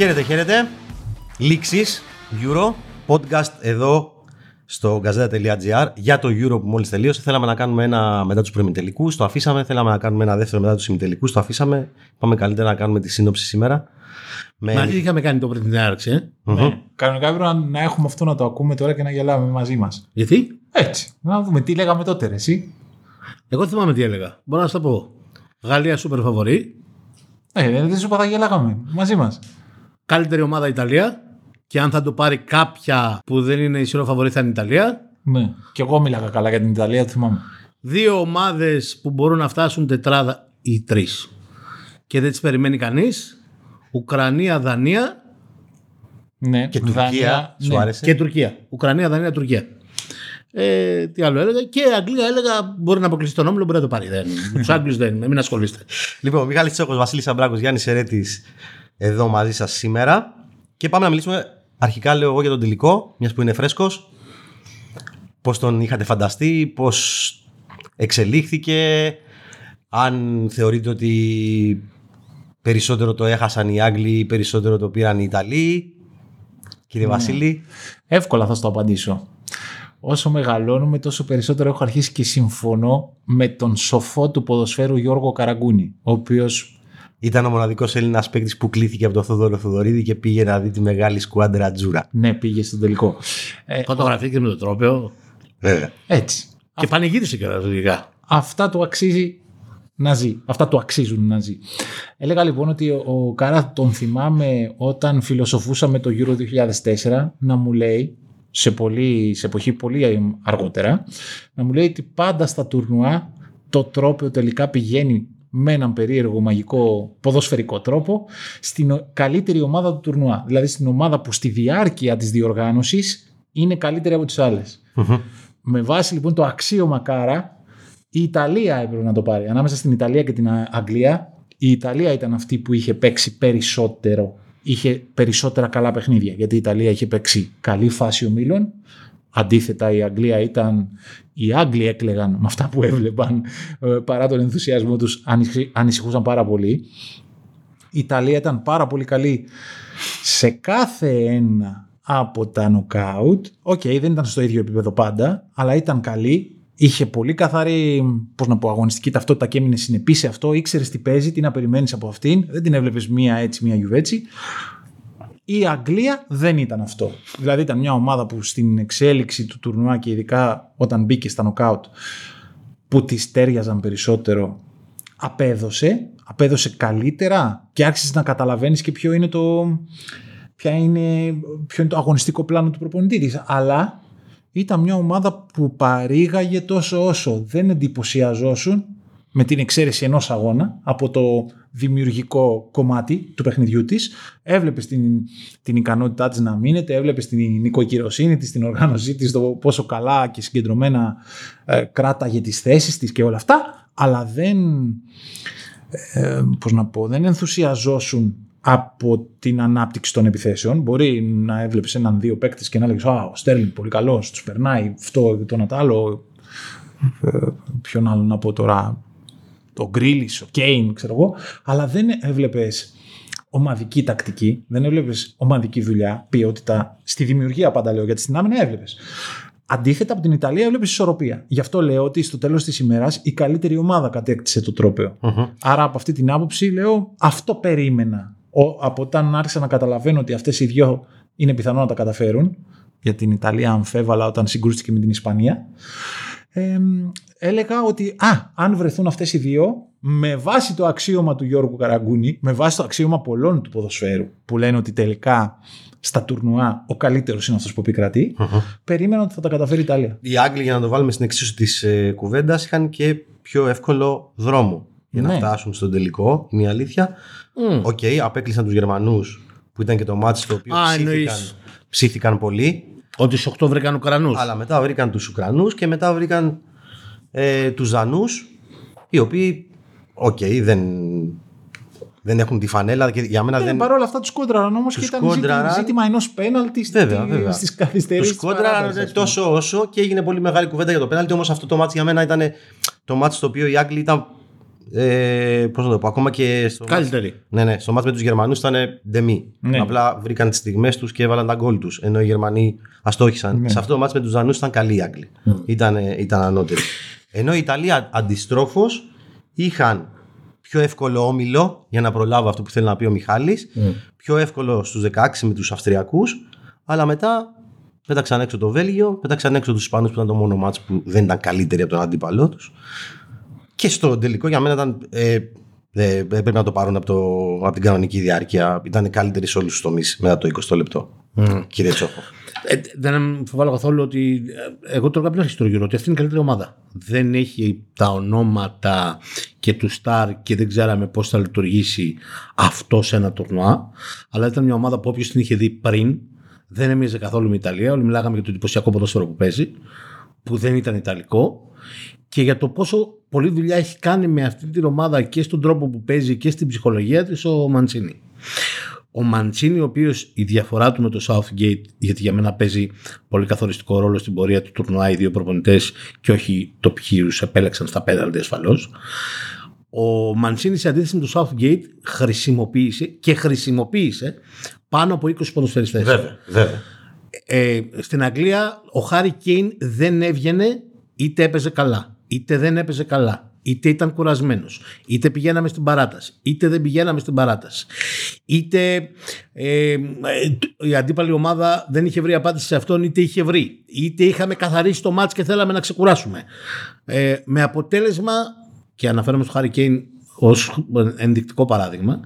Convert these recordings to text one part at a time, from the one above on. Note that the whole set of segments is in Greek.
Χαίρετε, χαίρετε. Λήξεις, Euro, podcast εδώ στο gazeta.gr για το Euro που μόλις τελείωσε. Θέλαμε να κάνουμε ένα μετά τους προημιτελικούς, το αφήσαμε. Θέλαμε να κάνουμε ένα δεύτερο μετά τους ημιτελικούς, το αφήσαμε. Πάμε καλύτερα να κάνουμε τη σύνοψη σήμερα. Με... Μα τι είχαμε κάνει το πριν την άρξη, ε; Ναι. Κανονικά έπρεπε να έχουμε αυτό να το ακούμε τώρα και να γελάμε μαζί μας. Γιατί; Έτσι. Να δούμε τι λέγαμε τότε, ρε, εσύ. Εγώ θυμάμαι τι έλεγα. Μπορώ να σου το πω. Γαλλία super φαβορή. Ε, δεν σου είπα θα γελάγαμε μαζί μας. Καλύτερη ομάδα Ιταλία. Και αν θα το πάρει κάποια που δεν είναι ισχυρό φαβορή θα είναι η Ιταλία. Ναι. Και εγώ μίλαγα καλά για την Ιταλία, το θυμάμαι. Δύο ομάδες που μπορούν να φτάσουν τετράδα ή τρεις. Και δεν τις περιμένει κανείς. Ουκρανία, Δανία. Ναι, Και Τουρκία, Δανία, σου ναι. άρεσε; και Τουρκία. Ουκρανία, Δανία, Τουρκία. Ε, τι άλλο έλεγα; Και Αγγλία έλεγα μπορεί να αποκλείσει τον όμιλο, μπορεί να το πάρει. Δεν. Τους Άγγλους δεν. Μην ασχολείστε. Λοιπόν, Μιχάλης Τσόκος, Βασίλης Αμπράκος, Γιάννης Ερέτης εδώ μαζί σας σήμερα. Και πάμε να μιλήσουμε αρχικά λέω εγώ για τον τελικό, μιας που είναι φρέσκος. Πώς τον είχατε φανταστεί, πώς εξελίχθηκε αν θεωρείτε ότι περισσότερο το έχασαν οι Άγγλοι ή περισσότερο το πήραν οι Ιταλοί. Κύριε Βασίλη. Εύκολα θα σου το απαντήσω. Όσο μεγαλώνουμε, τόσο περισσότερο έχω αρχίσει και συμφωνώ με τον σοφό του ποδοσφαίρου Γιώργο Καραγκούνη, ο οποίος ήταν ο μοναδικός Έλληνας παίκτης που κλήθηκε από τον Θόδωρο Θοδωρίδη και πήγε να δει τη μεγάλη σκουάντρα Τζούρα ναι, πήγε στον τελικό. Ε, Φωτογραφία με το τρόπαιο. βέβαια έτσι. Και πανηγύρισε και λογικά. Αυτά του αξίζει να ζει. Αυτά του αξίζουν να ζει. Έλεγα λοιπόν ότι ο, ο Κάρα τον θυμάμαι όταν φιλοσοφούσαμε το Euro 2004 να μου λέει σε, πολύ, σε εποχή πολύ αργότερα να μου λέει ότι πάντα στα τουρνουά το τρόπο τελικά πηγαίνει με έναν περίεργο μαγικό ποδοσφαιρικό τρόπο στην ο- καλύτερη ομάδα του τουρνουά. Δηλαδή στην ομάδα που στη διάρκεια της διοργάνωσης είναι καλύτερη από τις άλλες. Με βάση λοιπόν το αξίωμα Κάρα η Ιταλία έπρεπε να το πάρει. Ανάμεσα στην Ιταλία και την Α- Αγγλία, η Ιταλία ήταν αυτή που είχε παίξει περισσότερο. Είχε περισσότερα καλά παιχνίδια. Γιατί η Ιταλία είχε παίξει καλή φάση ομίλων. Αντίθετα, η Αγγλία ήταν. Οι Άγγλοι έκλαιγαν με αυτά που έβλεπαν ε, παρά τον ενθουσιασμό τους ανησυχ- ανησυχούσαν πάρα πολύ. Η Ιταλία ήταν πάρα πολύ καλή σε κάθε ένα από τα νοκάουτ. Οκ, δεν ήταν στο ίδιο επίπεδο πάντα, αλλά ήταν καλή. Είχε πολύ καθαρή πώς να πω, αγωνιστική ταυτότητα και έμεινε συνεπής σε αυτό. Ήξερες τι παίζει, τι να περιμένεις από αυτήν. Δεν την έβλεπες μία έτσι, μία γιουβέτσι. Η Αγγλία δεν ήταν αυτό. Δηλαδή ήταν μια ομάδα που στην εξέλιξη του τουρνουά και ειδικά όταν μπήκε στα νοκάουτ που της τέριαζαν περισσότερο απέδωσε, απέδωσε καλύτερα και άρχισες να καταλαβαίνεις και ποιο είναι το, ποια είναι, ποιο είναι το αγωνιστικό πλάνο του προπονητή της. Αλλά ήταν μια ομάδα που παρήγαγε τόσο όσο δεν εντυπωσιαζόσουν με την εξαίρεση ενός αγώνα από το δημιουργικό κομμάτι του παιχνιδιού της. Έβλεπες την, την ικανότητά της να μείνεται, έβλεπες την νοικοκυροσύνη της, την οργάνωσή της, το πόσο καλά και συγκεντρωμένα ε, κράταγε τις θέσεις της και όλα αυτά, αλλά δεν, ε, πώς να πω, δεν ενθουσιαζόσουν από την ανάπτυξη των επιθέσεων. Μπορεί να έβλεπες έναν δύο παίκτες και να έλεγες «Α, ο Στέρλινγκ πολύ καλός, τους περνάει αυτό και το ένα το άλλο». Ε, ποιον άλλο να πω τώρα, ο Γκρίλις, ο Κέιν, ξέρω εγώ, αλλά δεν έβλεπες ομαδική τακτική, δεν έβλεπες ομαδική δουλειά, ποιότητα, στη δημιουργία πάντα λέω, γιατί στην άμυνα έβλεπες. Αντίθετα από την Ιταλία έβλεπες ισορροπία. Γι' αυτό λέω ότι στο τέλος της ημέρας η καλύτερη ομάδα κατέκτησε το τρόπαιο. Άρα από αυτή την άποψη λέω αυτό περίμενα. Ο, από όταν άρχισα να καταλαβαίνω ότι αυτές οι δυο είναι πιθανό να τα καταφέρουν, για την Ιταλία αμφέβαλα όταν συγκρούστηκε με την Ισπανία, ε, έλεγα ότι α, αν βρεθούν αυτές οι δύο, με βάση το αξίωμα του Γιώργου Καραγκούνη, με βάση το αξίωμα πολλών του ποδοσφαίρου, που λένε ότι τελικά στα τουρνουά ο καλύτερος είναι αυτός που επικρατεί, περίμενα ότι θα τα καταφέρει η Ιταλία. Οι Άγγλοι, για να το βάλουμε στην εξίσωση της ε, κουβέντας, είχαν και πιο εύκολο δρόμο για να Ναι. φτάσουν στον τελικό. Είναι η αλήθεια. Οκ, απέκλεισαν τους Γερμανούς που ήταν και το ματς στο οποίο Α, ψήθηκαν, εννοείς. ψήθηκαν πολύ. Ότι στους 8 βρήκαν Ουκρανούς. Αλλά μετά βρήκαν τους Ουκρανούς και μετά βρήκαν ε, τους Δανούς, οι οποίοι, οκ, δεν, δεν έχουν τη φανέλα και για μένα Ε, δεν. Παρ' όλα αυτά τους κόντραραν όμως και Τους ήταν ζήτημα, κόντραραν. ζήτημα ενός πέναλτη Βέβαια, βέβαια. στις καθυστερήσεις. Τους κόντραραν τόσο όσο και έγινε πολύ μεγάλη κουβέντα για το πέναλτι. Όμως αυτό το ματς για μένα ήταν το ματς στο οποίο οι Άγγλοι ήταν Ε, Πώς να το πω, ακόμα και στο. Καλύτερη. Ναι, ναι, στο ματς με τους Γερμανούς ήταν ντεμή. Ναι. Απλά βρήκαν τις στιγμές τους και έβαλαν τα γκολ τους. Ενώ οι Γερμανοί αστόχησαν. Ναι. Σε αυτό το μάτς με τους Δανού ήταν καλοί οι Άγγλοι. Ήταν, ήταν ανώτεροι. Ενώ οι Ιταλοί α- αντιστρόφως είχαν πιο εύκολο όμιλο για να προλάβω αυτό που θέλει να πει ο Μιχάλης Πιο εύκολο στους 16 με τους Αυστριακούς. Αλλά μετά πέταξαν έξω το Βέλγιο, πέταξαν έξω τους Ισπανούς που ήταν το μόνο μάτς που δεν ήταν καλύτεροι από τον αντίπαλό τους. Και στο τελικό για μένα ήταν. Ε, ε, έπρεπε να το πάρουν από, το, από την κανονική διάρκεια. Ήταν καλύτεροι σε όλους τους τομείς μετά το 20 λεπτό. Κύριε Τσόχο. Ε, δεν αμφιβάλλω καθόλου ότι. ε, Εγώ τώρα κάποιο αρχίσει το γύρο ότι αυτή είναι η καλύτερη ομάδα. Δεν έχει τα ονόματα και του Σταρ και δεν ξέραμε πώς θα λειτουργήσει αυτό σε ένα τουρνουά. Αλλά ήταν μια ομάδα που όποιος την είχε δει πριν δεν έμοιαζε καθόλου με Ιταλία. Όλοι μιλάγαμε για το εντυπωσιακό ποδόσφαιρο που παίζει, που δεν ήταν Ιταλικό. Και για το πόσο πολλή δουλειά έχει κάνει με αυτή την ομάδα και στον τρόπο που παίζει και στην ψυχολογία της ο Μαντσίνη. Ο Μαντσίνη, ο οποίος η διαφορά του με το Southgate, γιατί για μένα παίζει πολύ καθοριστικό ρόλο στην πορεία του τουρνουά οι δύο προπονητές και όχι το ποιου επέλεξαν στα πέναλτι ασφαλώς. Ο Μαντσίνη, σε αντίθεση με το Southgate, χρησιμοποίησε και χρησιμοποίησε πάνω από 20 ποδοσφαιριστές. βέβαια. Ε, στην Αγγλία ο Χάρη Κέιν δεν έβγαινε είτε έπαιζε καλά, είτε δεν έπαιζε καλά, είτε ήταν κουρασμένος, είτε πηγαίναμε στην παράταση, είτε δεν πηγαίναμε στην παράταση, είτε ε, ε, η αντίπαλη ομάδα δεν είχε βρει απάντηση σε αυτόν, είτε είχε βρει, είτε είχαμε καθαρίσει το μάτς και θέλαμε να ξεκουράσουμε. Ε, με αποτέλεσμα, και αναφέρομαι στο Χάρη Κέιν ως ενδεικτικό παράδειγμα,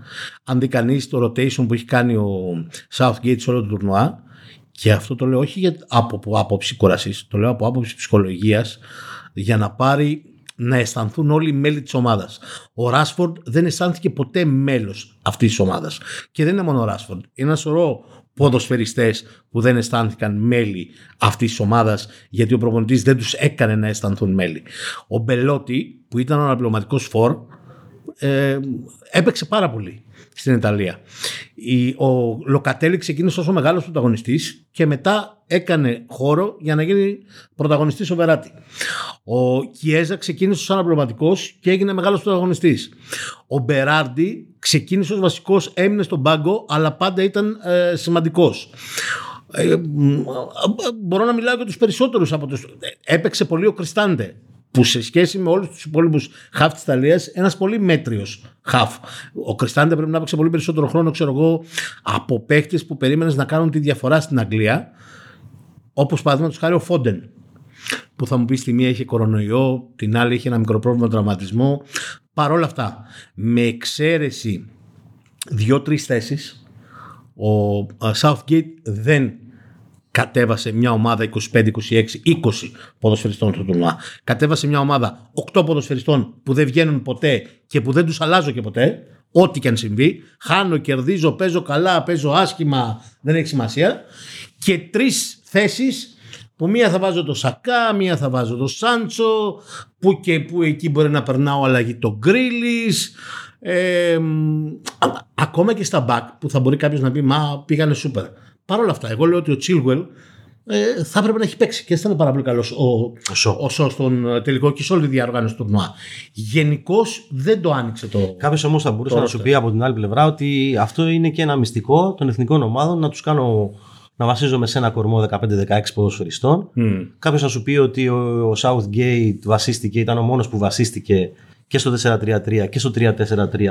αν δει κανείς το rotation που έχει κάνει ο Southgate σε όλο το τουρνουά, και αυτό το λέω όχι για, από, από άποψη κουρασής, το λέω από άποψη ψυχολογίας για να πάρει να αισθανθούν όλοι οι μέλη της ομάδας. Ο Ράσφορντ δεν αισθάνθηκε ποτέ μέλος αυτής της ομάδας. Και δεν είναι μόνο ο Ράσφορντ. Είναι ένα σωρό ποδοσφαιριστές που δεν αισθάνθηκαν μέλη αυτής της ομάδας γιατί ο προπονητής δεν τους έκανε να αισθανθούν μέλη. Ο Μπελότη που ήταν ο αναπληρωματικός φορ ε, έπαιξε πάρα πολύ στην Ιταλία. Η, ο Λοκατέλη ξεκίνησε ως ο μεγάλος πρωταγωνιστής και μετά έκανε χώρο για να γίνει πρωταγωνιστής ο Βεράτη. Ο Κιέζα ξεκίνησε ως αναπληρωματικός και έγινε μεγάλος πρωταγωνιστής. Ο Μπεράρντι ξεκίνησε ως βασικός, έμεινε στον πάγκο αλλά πάντα ήταν ε, σημαντικός. Ε, μ, μπορώ να μιλάω για τους περισσότερους από τους... Έπαιξε πολύ ο Κριστάντε που σε σχέση με όλους τους υπόλοιπους χαφ της Ιταλίας, ένας πολύ μέτριος χαφ. Ο Κριστάντε πρέπει να παίξει πολύ περισσότερο χρόνο, ξέρω εγώ, από παίχτε που περίμενες να κάνουν τη διαφορά στην Αγγλία. Όπως παραδείγματος χάρη ο Φόντεν. Που θα μου πεις στη μία είχε κορονοϊό, την άλλη είχε ένα μικρό πρόβλημα τραυματισμό. Παρ' όλα αυτά, με εξαίρεση δύο-τρεις θέσεις, ο α, Southgate δεν κατέβασε μια ομάδα 25, 26, 20 ποδοσφαιριστών στο τουρνουά. Κατέβασε μια ομάδα 8 ποδοσφαιριστών που δεν βγαίνουν ποτέ και που δεν τους αλλάζω και ποτέ. Ό,τι και αν συμβεί. Χάνω, κερδίζω, παίζω καλά, παίζω άσχημα, δεν έχει σημασία. Και τρεις θέσεις που μία θα βάζω το Σακά, μία θα βάζω το Σάντσο, που και που εκεί μπορεί να περνάω αλλαγή το Γκρίλης. Ε, μ, α- ακόμα και στα back που θα μπορεί κάποιος να πει Μα πήγανε σούπερ. Παρ' όλα αυτά, εγώ λέω ότι ο Chilwell ε, θα έπρεπε να έχει παίξει και δεν ήταν πάρα πολύ καλός ο, Ο Σο. ο Σο στον ε, τελικό και σε όλη τη διαργάνωση του τουρνουά. Γενικώς δεν το άνοιξε το. Κάποιος όμως θα μπορούσε Το να σου roster. πει από την άλλη πλευρά ότι αυτό είναι και ένα μυστικό των εθνικών ομάδων να τους κάνω να βασίζομαι σε ένα κορμό 15-16 ποδοσφαιριστών. Μμ. Κάποιος θα σου πει ότι ο, ο Southgate βασίστηκε, ήταν ο μόνος που βασίστηκε και στο 4-3-3 και στο 3-4-3,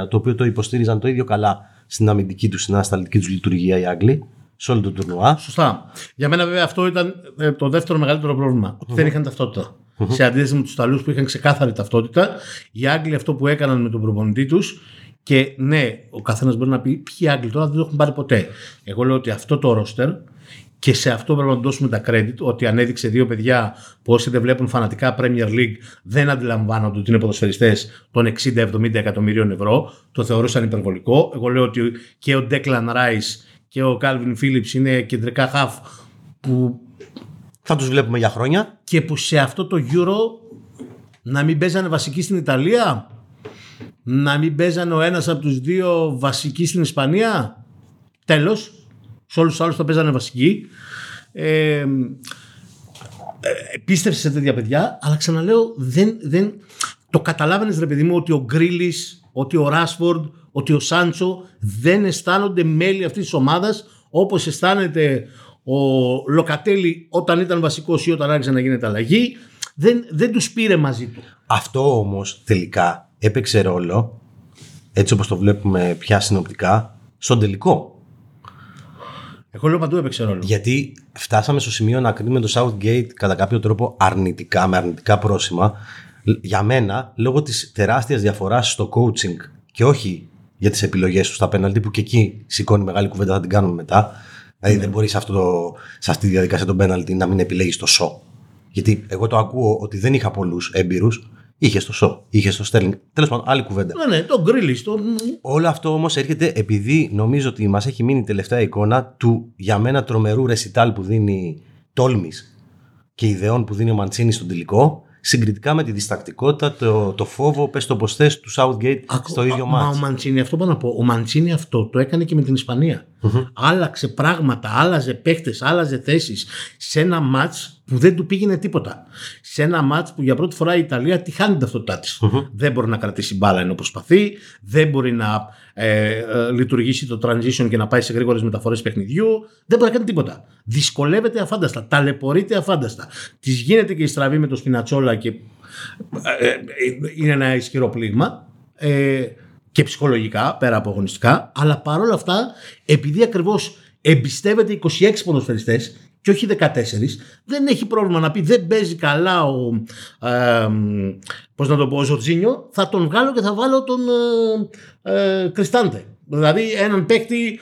το οποίο το υποστήριζαν το ίδιο καλά στην αμυντική τους, στην ανασταλτική τους λειτουργία οι Άγγλοι, σε όλο το τουρνουά. Σωστά. Για μένα, βέβαια, αυτό ήταν ε, το δεύτερο μεγαλύτερο πρόβλημα. Ότι δεν είχαν ταυτότητα. Σε αντίθεση με τους Ιταλούς που είχαν ξεκάθαρη ταυτότητα, οι Άγγλοι αυτό που έκαναν με τον προπονητή τους. Και ναι, ο καθένας μπορεί να πει ποιοι Άγγλοι τώρα δεν το έχουν πάρει ποτέ. Εγώ λέω ότι αυτό το ρόστερ και σε αυτό πρέπει να του δώσουμε τα credit ότι ανέδειξε δύο παιδιά που όσοι δεν βλέπουν φανατικά Premier League δεν αντιλαμβάνονται ότι είναι ποδοσφαιριστές των 60-70 εκατομμυρίων ευρώ. Το θεωρούσαν υπερβολικό. Εγώ λέω ότι και ο Declan Rice και ο Calvin Phillips είναι κεντρικά half που Θα τους βλέπουμε για χρόνια. και που σε αυτό το Euro να μην παίζανε βασικοί στην Ιταλία, να μην παίζανε ο ένας από τους δύο βασικοί στην Ισπανία; Τέλος, σε όλους τους άλλους θα παίζανε βασικοί. Ε, ε, πίστευσε σε τέτοια παιδιά, αλλά ξαναλέω δεν, δεν, το καταλάβαινες ρε παιδί μου ότι ο Γκρίλη, ότι ο Ράσφορντ, ότι ο Σάντσο δεν αισθάνονται μέλη αυτής της ομάδας όπως αισθάνεται ο Λοκατέλη όταν ήταν βασικός ή όταν άρχισε να γίνεται αλλαγή. Δεν, δεν τους πήρε μαζί του. Αυτό όμως τελικά έπαιξε ρόλο, έτσι όπως το βλέπουμε πια συνοπτικά, στον τελικό. Εγώ λέω παντού έπαιξε ρόλο. Γιατί φτάσαμε στο σημείο να κρίνουμε το Southgate κατά κάποιο τρόπο αρνητικά, με αρνητικά πρόσημα. Για μένα, λόγω της τεράστιας διαφοράς στο coaching και όχι για τις επιλογές τους στα πέναλτι που και εκεί σηκώνει μεγάλη κουβέντα, θα την κάνουμε μετά. Δηλαδή δεν μπορείς σε, αυτό το, σε αυτή τη διαδικασία των πέναλτι να μην επιλέγεις το σο. Γιατί εγώ το ακούω ότι δεν είχα πολλούς έμπειρους. Είχε το σο, είχε το στέλνινγκ. Τέλος πάντων, άλλη κουβέντα. Ναι, ναι, το γκρίλι. Το... Όλο αυτό όμως έρχεται επειδή νομίζω ότι μας έχει μείνει η τελευταία εικόνα του για μένα τρομερού ρεσιτάλ που δίνει τόλμης και ιδεών που δίνει ο Μαντσίνης στον τελικό συγκριτικά με τη διστακτικότητα, το, το φόβο, πες το πώς του Southgate στο ίδιο μάτι. Μα ο Μαντσίνη, αυτό πάνω να πω. Ο Μαντσίνη αυτό το έκανε και με την ισπανια Άλλαξε πράγματα, άλλαζε παίχτες, άλλαζε θέσεις σε ένα μάτς που δεν του πήγαινε τίποτα. Σε ένα μάτς που για πρώτη φορά η Ιταλία τη χάνει την ταυτότητά της. Δεν μπορεί να κρατήσει μπάλα ενώ προσπαθεί, δεν μπορεί να ε, ε, λειτουργήσει το transition και να πάει σε γρήγορες μεταφορές παιχνιδιού. Δεν μπορεί να κάνει τίποτα. Δυσκολεύεται αφάνταστα, ταλαιπωρείται αφάνταστα. Της γίνεται και η στραβή με το σπινατσόλα και ε, ε, είναι ένα ισχυρό πλήγμα. Ε, και ψυχολογικά, πέρα από αγωνιστικά, αλλά παρόλα αυτά, επειδή ακριβώς εμπιστεύεται 26 ποδοσφαιριστές και όχι 14, δεν έχει πρόβλημα να πει δεν παίζει καλά ο, ε, πώς να το πω, ο Ζορτζίνιο, θα τον βγάλω και θα βάλω τον ε, ε, Κριστάντε. Δηλαδή έναν παίκτη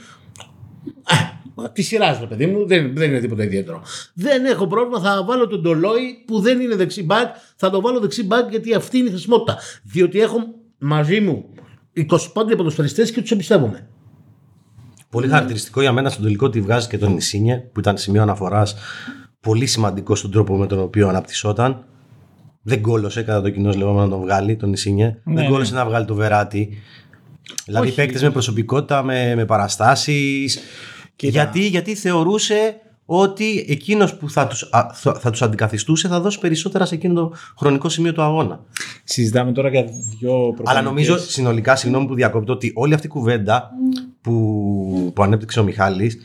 ε, τη σειράς, ρε παιδί μου, δεν, δεν είναι τίποτα ιδιαίτερο. Δεν έχω πρόβλημα, θα βάλω τον Ντολόι που δεν είναι δεξί μπακ, θα το βάλω δεξί μπακ γιατί αυτή είναι η χρησιμότητα. Διότι έχω μαζί μου 25 ποδοσφαιριστές και τους εμπιστεύομαι. Πολύ χαρακτηριστικό για μένα στον τελικό ότι βγάζει και τον Νησίνιε, που ήταν σημείο αναφοράς πολύ σημαντικό στον τρόπο με τον οποίο αναπτυσσόταν. Δεν κόλωσε κατά το κοινό λεγόμενο να τον βγάλει τον Νησίνιε. Ναι, δεν ναι. κόλωσε να βγάλει το Βεράτη. Δηλαδή παίκτες με προσωπικότητα, με, με παραστάσεις. Γιατί, γιατί θεωρούσε ότι εκείνος που θα τους θα, θα τους αντικαθιστούσε θα δώσει περισσότερα σε εκείνο το χρονικό σημείο του αγώνα. Συζητάμε τώρα για δύο προπονητές. Αλλά νομίζω συνολικά, συγγνώμη που διακόπτω, ότι όλη αυτή η κουβέντα που, που ανέπτυξε ο Μιχάλης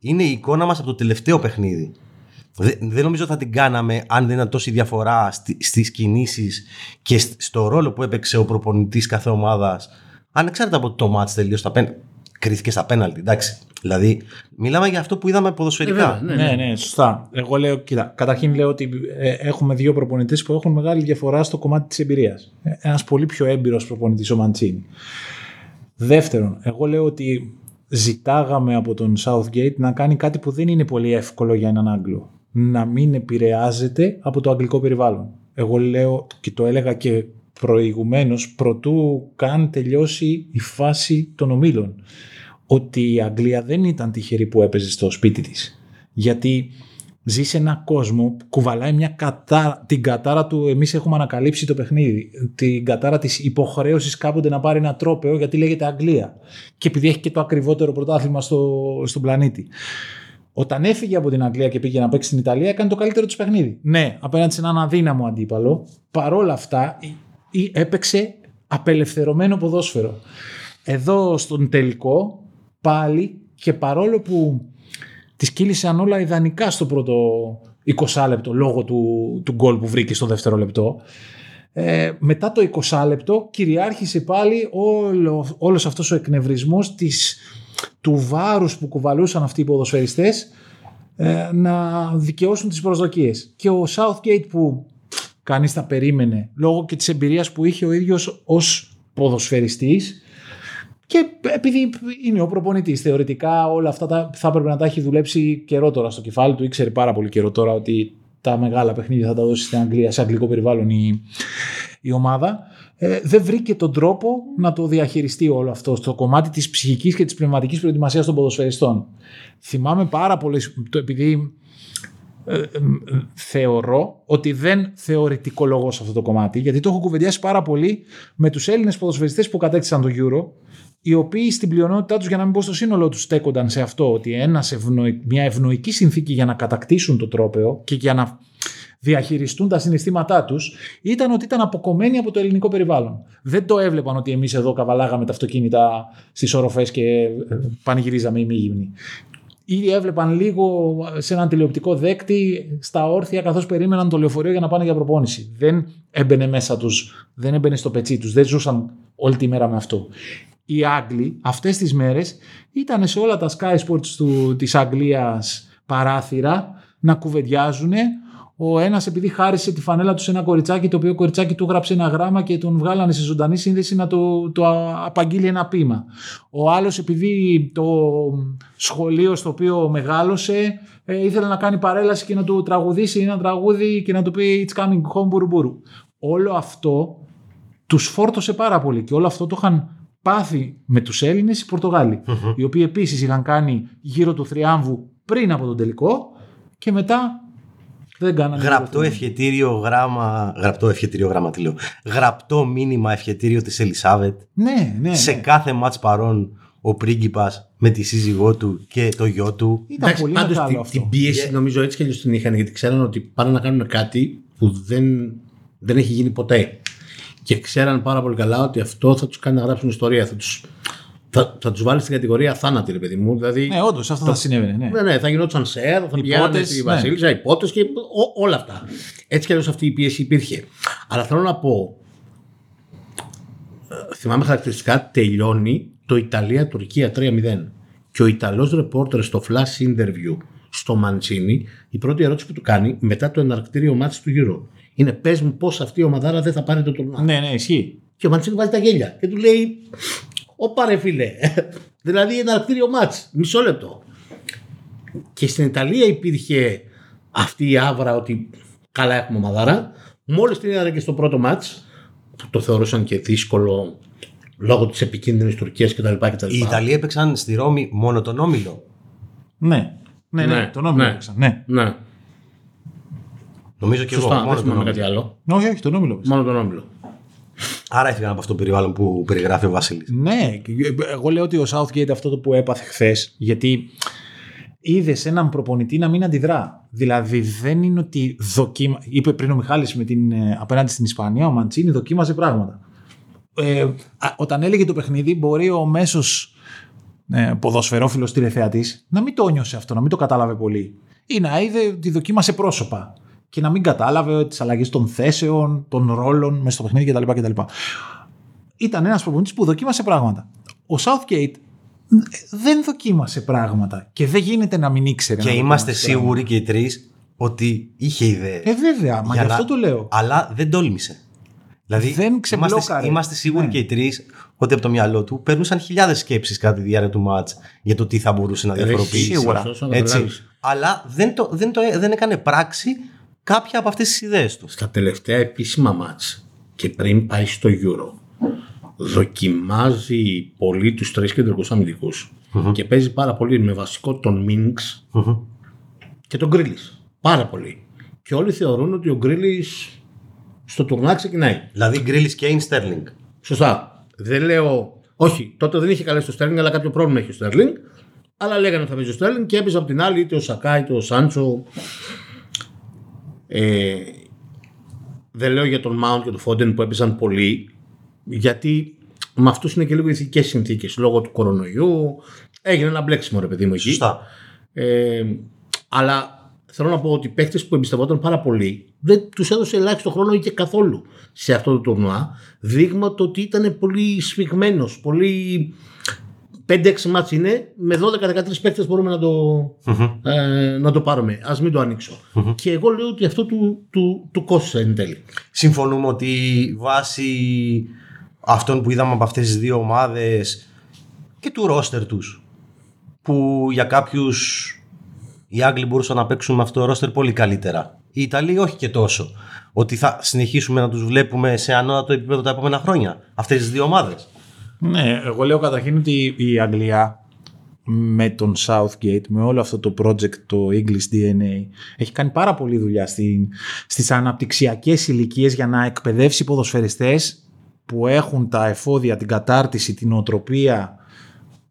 είναι η εικόνα μας από το τελευταίο παιχνίδι. Δεν, δεν νομίζω θα την κάναμε αν δεν ήταν τόση διαφορά στι, στις κινήσεις και σ- στο ρόλο που έπαιξε ο προπονητής κάθε ομάδας ανεξάρτητα από το μάτς τελείως στα πεν... κρίθηκε στα πέναλτι, εντάξει. Δηλαδή, μιλάμε για αυτό που είδαμε ποδοσφαιρικά. Ε, βέβαια, Ναι, ναι, σωστά. Εγώ λέω, κοίτα, καταρχήν λέω ότι ε, έχουμε δύο προπονητές που έχουν μεγάλη διαφορά στο κομμάτι της εμπειρίας. Ένας πολύ πιο έμπειρος προπονητής, ο Μαντσίνη. Δεύτερον, εγώ λέω ότι ζητάγαμε από τον Southgate να κάνει κάτι που δεν είναι πολύ εύκολο για έναν Άγγλο. Να μην επηρεάζεται από το αγγλικό περιβάλλον. Εγώ λέω και το έλεγα και προηγουμένως, προτού καν τελειώσει η φάση των ομίλων, ότι η Αγγλία δεν ήταν τυχερή που έπαιζε στο σπίτι της. Γιατί ζει σε έναν κόσμο που κουβαλάει μια κατάρα, την κατάρα του εμείς έχουμε ανακαλύψει το παιχνίδι την κατάρα της υποχρέωσης κάποτε να πάρει ένα τρόπεο γιατί λέγεται Αγγλία. Και επειδή έχει και το ακριβότερο πρωτάθλημα στο, στον πλανήτη. Όταν έφυγε από την Αγγλία και πήγε να παίξει στην Ιταλία έκανε το καλύτερο της παιχνίδι. Ναι απέναντι σε έναν αδύναμο αντίπαλο. Παρόλα αυτά ή- ή έπαιξε απελευθερωμένο ποδόσφαιρο εδώ στον τελικό πάλι και παρόλο που Τη κύλησαν όλα ιδανικά στο πρώτο 20 λεπτό λόγω του, του γκολ που βρήκε στο δεύτερο λεπτό. Ε, μετά το 20 λεπτό κυριάρχησε πάλι όλο, όλος αυτός ο εκνευρισμός της, του βάρους που κουβαλούσαν αυτοί οι ποδοσφαιριστές ε, να δικαιώσουν τις προσδοκίες. Και ο Southgate που κανείς τα περίμενε λόγω και της εμπειρίας που είχε ο ίδιος ως ποδοσφαιριστής και επειδή είναι ο προπονητής, θεωρητικά όλα αυτά τα, θα έπρεπε να τα έχει δουλέψει καιρό τώρα στο κεφάλι του. Ήξερε πάρα πολύ καιρό τώρα ότι τα μεγάλα παιχνίδια θα τα δώσει στην Αγγλία, σε αγγλικό περιβάλλον η, η ομάδα. Ε, δεν βρήκε τον τρόπο να το διαχειριστεί όλο αυτό στο κομμάτι της ψυχικής και της πνευματικής προετοιμασίας των ποδοσφαιριστών. Θυμάμαι πάρα πολύ, το επειδή ε, ε, θεωρώ ότι δεν θεωρητικολογώ σε αυτό το κομμάτι, γιατί το έχω κουβεντιάσει πάρα πολύ με τους Έλληνες ποδοσφαιριστές που κατέκτησαν το Euro, οι οποίοι στην πλειονότητά τους, για να μην πω στο σύνολό τους, στέκονταν σε αυτό, ότι ένας ευνοη- μια ευνοϊκή συνθήκη για να κατακτήσουν το τρόπεο και για να διαχειριστούν τα συναισθήματά τους ήταν ότι ήταν αποκομμένοι από το ελληνικό περιβάλλον. Δεν το έβλεπαν ότι εμείς εδώ καβαλάγαμε τα αυτοκίνητα στις οροφές και ε, πανηγυρίζαμε ημίγυμνοι. Ή έβλεπαν λίγο σε έναν τηλεοπτικό δέκτη στα όρθια καθώς περίμεναν το λεωφορείο για να πάνε για προπόνηση. Δεν έμπαινε μέσα τους, δεν έμπαινε στο πετσί τους, δεν ζούσαν όλη τη μέρα με αυτό. Οι Άγγλοι αυτές τις μέρες ήταν σε όλα τα Sky Sports του, της Αγγλίας παράθυρα να κουβεντιάζουν. Ο ένας, επειδή χάρισε τη φανέλα του σε ένα κοριτσάκι, το οποίο κοριτσάκι του γράψε ένα γράμμα και τον βγάλανε σε ζωντανή σύνδεση να το, το απαγγείλει ένα πείμα. Ο άλλος, επειδή το σχολείο στο οποίο μεγάλωσε, ε, ήθελε να κάνει παρέλαση και να του τραγουδήσει ένα τραγούδι και να του πει It's coming home, μπουρου Όλο αυτό τους φόρτωσε πάρα πολύ και όλο αυτό το είχαν πάθει με τους Έλληνες οι πορτογαλοι οι οποίοι επίσης είχαν κάνει γύρω του θριάμβου πριν από τον τελικό και μετά δεν κάνανε. Γραπτό ευχετήριο γράμμα. Γραπτό ευχετήριο γράμμα, τι λέω. Γραπτό μήνυμα ευχετήριο της Ελισάβετ. Ναι, ναι. Σε ναι. κάθε μάτς παρόν ο πρίγκιπας με τη σύζυγό του και το γιο του. Ήταν Εντάξει, πολύ πάντως, μεγάλο την, αυτό. την πίεση νομίζω έτσι και αλλιώς την είχαν γιατί ξέραν ότι πάνε να κάνουν κάτι που δεν, δεν έχει γίνει ποτέ. Και ξέραν πάρα πολύ καλά ότι αυτό θα τους κάνει να γράψουν ιστορία. Θα τους θα, θα τους βάλεις στην κατηγορία θάνατη, ρε παιδί μου. Δηλαδή, Ναι, όντως αυτό θα συνέβαινε. Ναι. ναι, ναι, θα γινόταν σερ, θα πηγαίνανε Υπότες, στη ναι. Βασίλισσα, υπότες και ό- όλα αυτά. Έτσι κι αλλιώς αυτή η πίεση υπήρχε. Αλλά θέλω να πω. ε, Θυμάμαι χαρακτηριστικά τελειώνει το Ιταλία-Τουρκία 3-0. Και ο Ιταλός ρεπόρτερ στο flash interview στο Μαντσίνη, η πρώτη ερώτηση που του κάνει μετά το εναρκτήριο μάτι του Euro είναι πες μου πώς αυτή η ομαδάρα δεν θα πάρει το τουρνουά. ναι, ναι, ισχύει. Και ο Μαντσίνη βάζει τα γέλια και του λέει: Ωπα ρε φίλε. δηλαδή ένα αρκτήριο μάτς. Μισό λεπτό. Και στην Ιταλία υπήρχε αυτή η άβρα ότι καλά έχουμε ομαδάρα. Μόλις την είδανε και στο πρώτο μάτς που το θεωρούσαν και δύσκολο λόγω της επικίνδυνης Τουρκίας κτλ. κτλ. Οι Ιταλοί έπαιξαν στη Ρώμη μόνο τον Όμιλο. Ναι. Ναι, ναι, Ναι, τον όμιλο ναι. έπαιξαν. Ναι. Ναι, Νομίζω και εγώ. σωστά. Δεν Μόνο τον θυμάμαι Όμιλο. κάτι άλλο. Όχι, όχι, τον όμιλο έπαιξαν. Μόνο τον Όμιλο. Άρα έφυγαν από αυτό το περιβάλλον που περιγράφει ο Βασίλης. Ναι, και εγώ λέω ότι ο Southgate αυτό το που έπαθε χθες, γιατί είδες έναν προπονητή να μην αντιδρά. Δηλαδή δεν είναι ότι δοκίμα... Είπε πριν ο Μιχάλης με την, ε, απέναντι στην Ισπανία, ο Μαντσίνη δοκίμαζε πράγματα. Ε, α, όταν έλεγε το παιχνίδι, μπορεί ο μέσος ε, ποδοσφαιρόφιλος τηλεθεατής να μην το νιώσε αυτό, να μην το κατάλαβε πολύ. Ή να είδε ότι δοκίμασε πρόσωπα και να μην κατάλαβε τις αλλαγές των θέσεων, των ρόλων μέσα στο παιχνίδι κτλ. κτλ. Ήταν ένας προπονητής που δοκίμασε πράγματα. Ο Southgate δεν δοκίμασε πράγματα και δεν γίνεται να μην ήξερε. Και να είμαστε δοκιμάσει σίγουροι και οι τρεις ότι είχε ιδέα. πράγματα. Ε, βέβαια, μα γι' Για αυτό να- το λέω. Αλλά δεν τόλμησε. Δηλαδή, Δεν είμαστε, ξεμπλόκαρε. είμαστε σίγουροι Ναι. και οι τρεις ότι από το μυαλό του περνούσαν χιλιάδες σκέψεις κατά τη διάρκεια του μάτς για το τι θα μπορούσε να διαφοροποιήσει. σίγουρα. Σωστό, να Έτσι. καταλάβεις. Αλλά δεν, το, δεν, το, δεν έκανε πράξη κάποια από αυτές τις ιδέες τους. στα τελευταία επίσημα μάτς και πριν πάει στο Euro δοκιμάζει πολύ τους τρεις κεντρικούς αμυντικούς και παίζει πάρα πολύ με βασικό τον Μίνξ και τον Γκρίλης. Πάρα πολύ. Και όλοι θεωρούν ότι ο Γκρίλης στο τουρνά ξεκινάει. Δηλαδή Γκρίλις Κέιν Στέρλινγκ. Σωστά. Δεν λέω. Όχι, τότε δεν είχε καλέσει το Στέρλινγκ, αλλά κάποιο πρόβλημα έχει ο Στέρλινγκ. Αλλά λέγανε ότι θα παίζει ο Στέρλινγκ και έπαιζε από την άλλη είτε ο Σακά είτε ο Σάντσο. Ε, δεν λέω για τον Μάουντ και τον Φόντεν που έπαιζαν πολύ, γιατί με αυτούς είναι και λίγο ηθικές συνθήκες λόγω του κορονοϊού. Έγινε ένα μπλέξιμο ρε παιδί μου εκεί. Σωστά. Ε, αλλά θέλω να πω ότι οι παίχτε που εμπιστευόταν πάρα πολύ δεν τους έδωσε ελάχιστο χρόνο ή και καθόλου σε αυτό το τουρνουά. Δείγμα το ότι ήταν πολύ σφιγμένος, πολύ. 5-6 μάτς είναι, με 12-13 παίκτες μπορούμε να το, ε, να το πάρουμε. Ας μην το ανοιξω Και εγώ λέω ότι αυτό του, του, του κόστησε εν τέλει. Συμφωνούμε ότι βάσει αυτών που είδαμε από αυτές τις δύο ομάδες και του ρόστερ τους που για κάποιους οι Άγγλοι μπορούσαν να παίξουν με αυτό το ρόστερ πολύ καλύτερα. Οι Ιταλοί όχι και τόσο. Ότι θα συνεχίσουμε να τους βλέπουμε σε ανώτατο επίπεδο τα επόμενα χρόνια. Αυτές τις δύο ομάδες. Ναι, εγώ λέω καταρχήν ότι η Αγγλία με τον Southgate, με όλο αυτό το project, το English DNA, έχει κάνει πάρα πολλή δουλειά στην, στις αναπτυξιακές ηλικίες για να εκπαιδεύσει ποδοσφαιριστές που έχουν τα εφόδια, την κατάρτιση, την οτροπία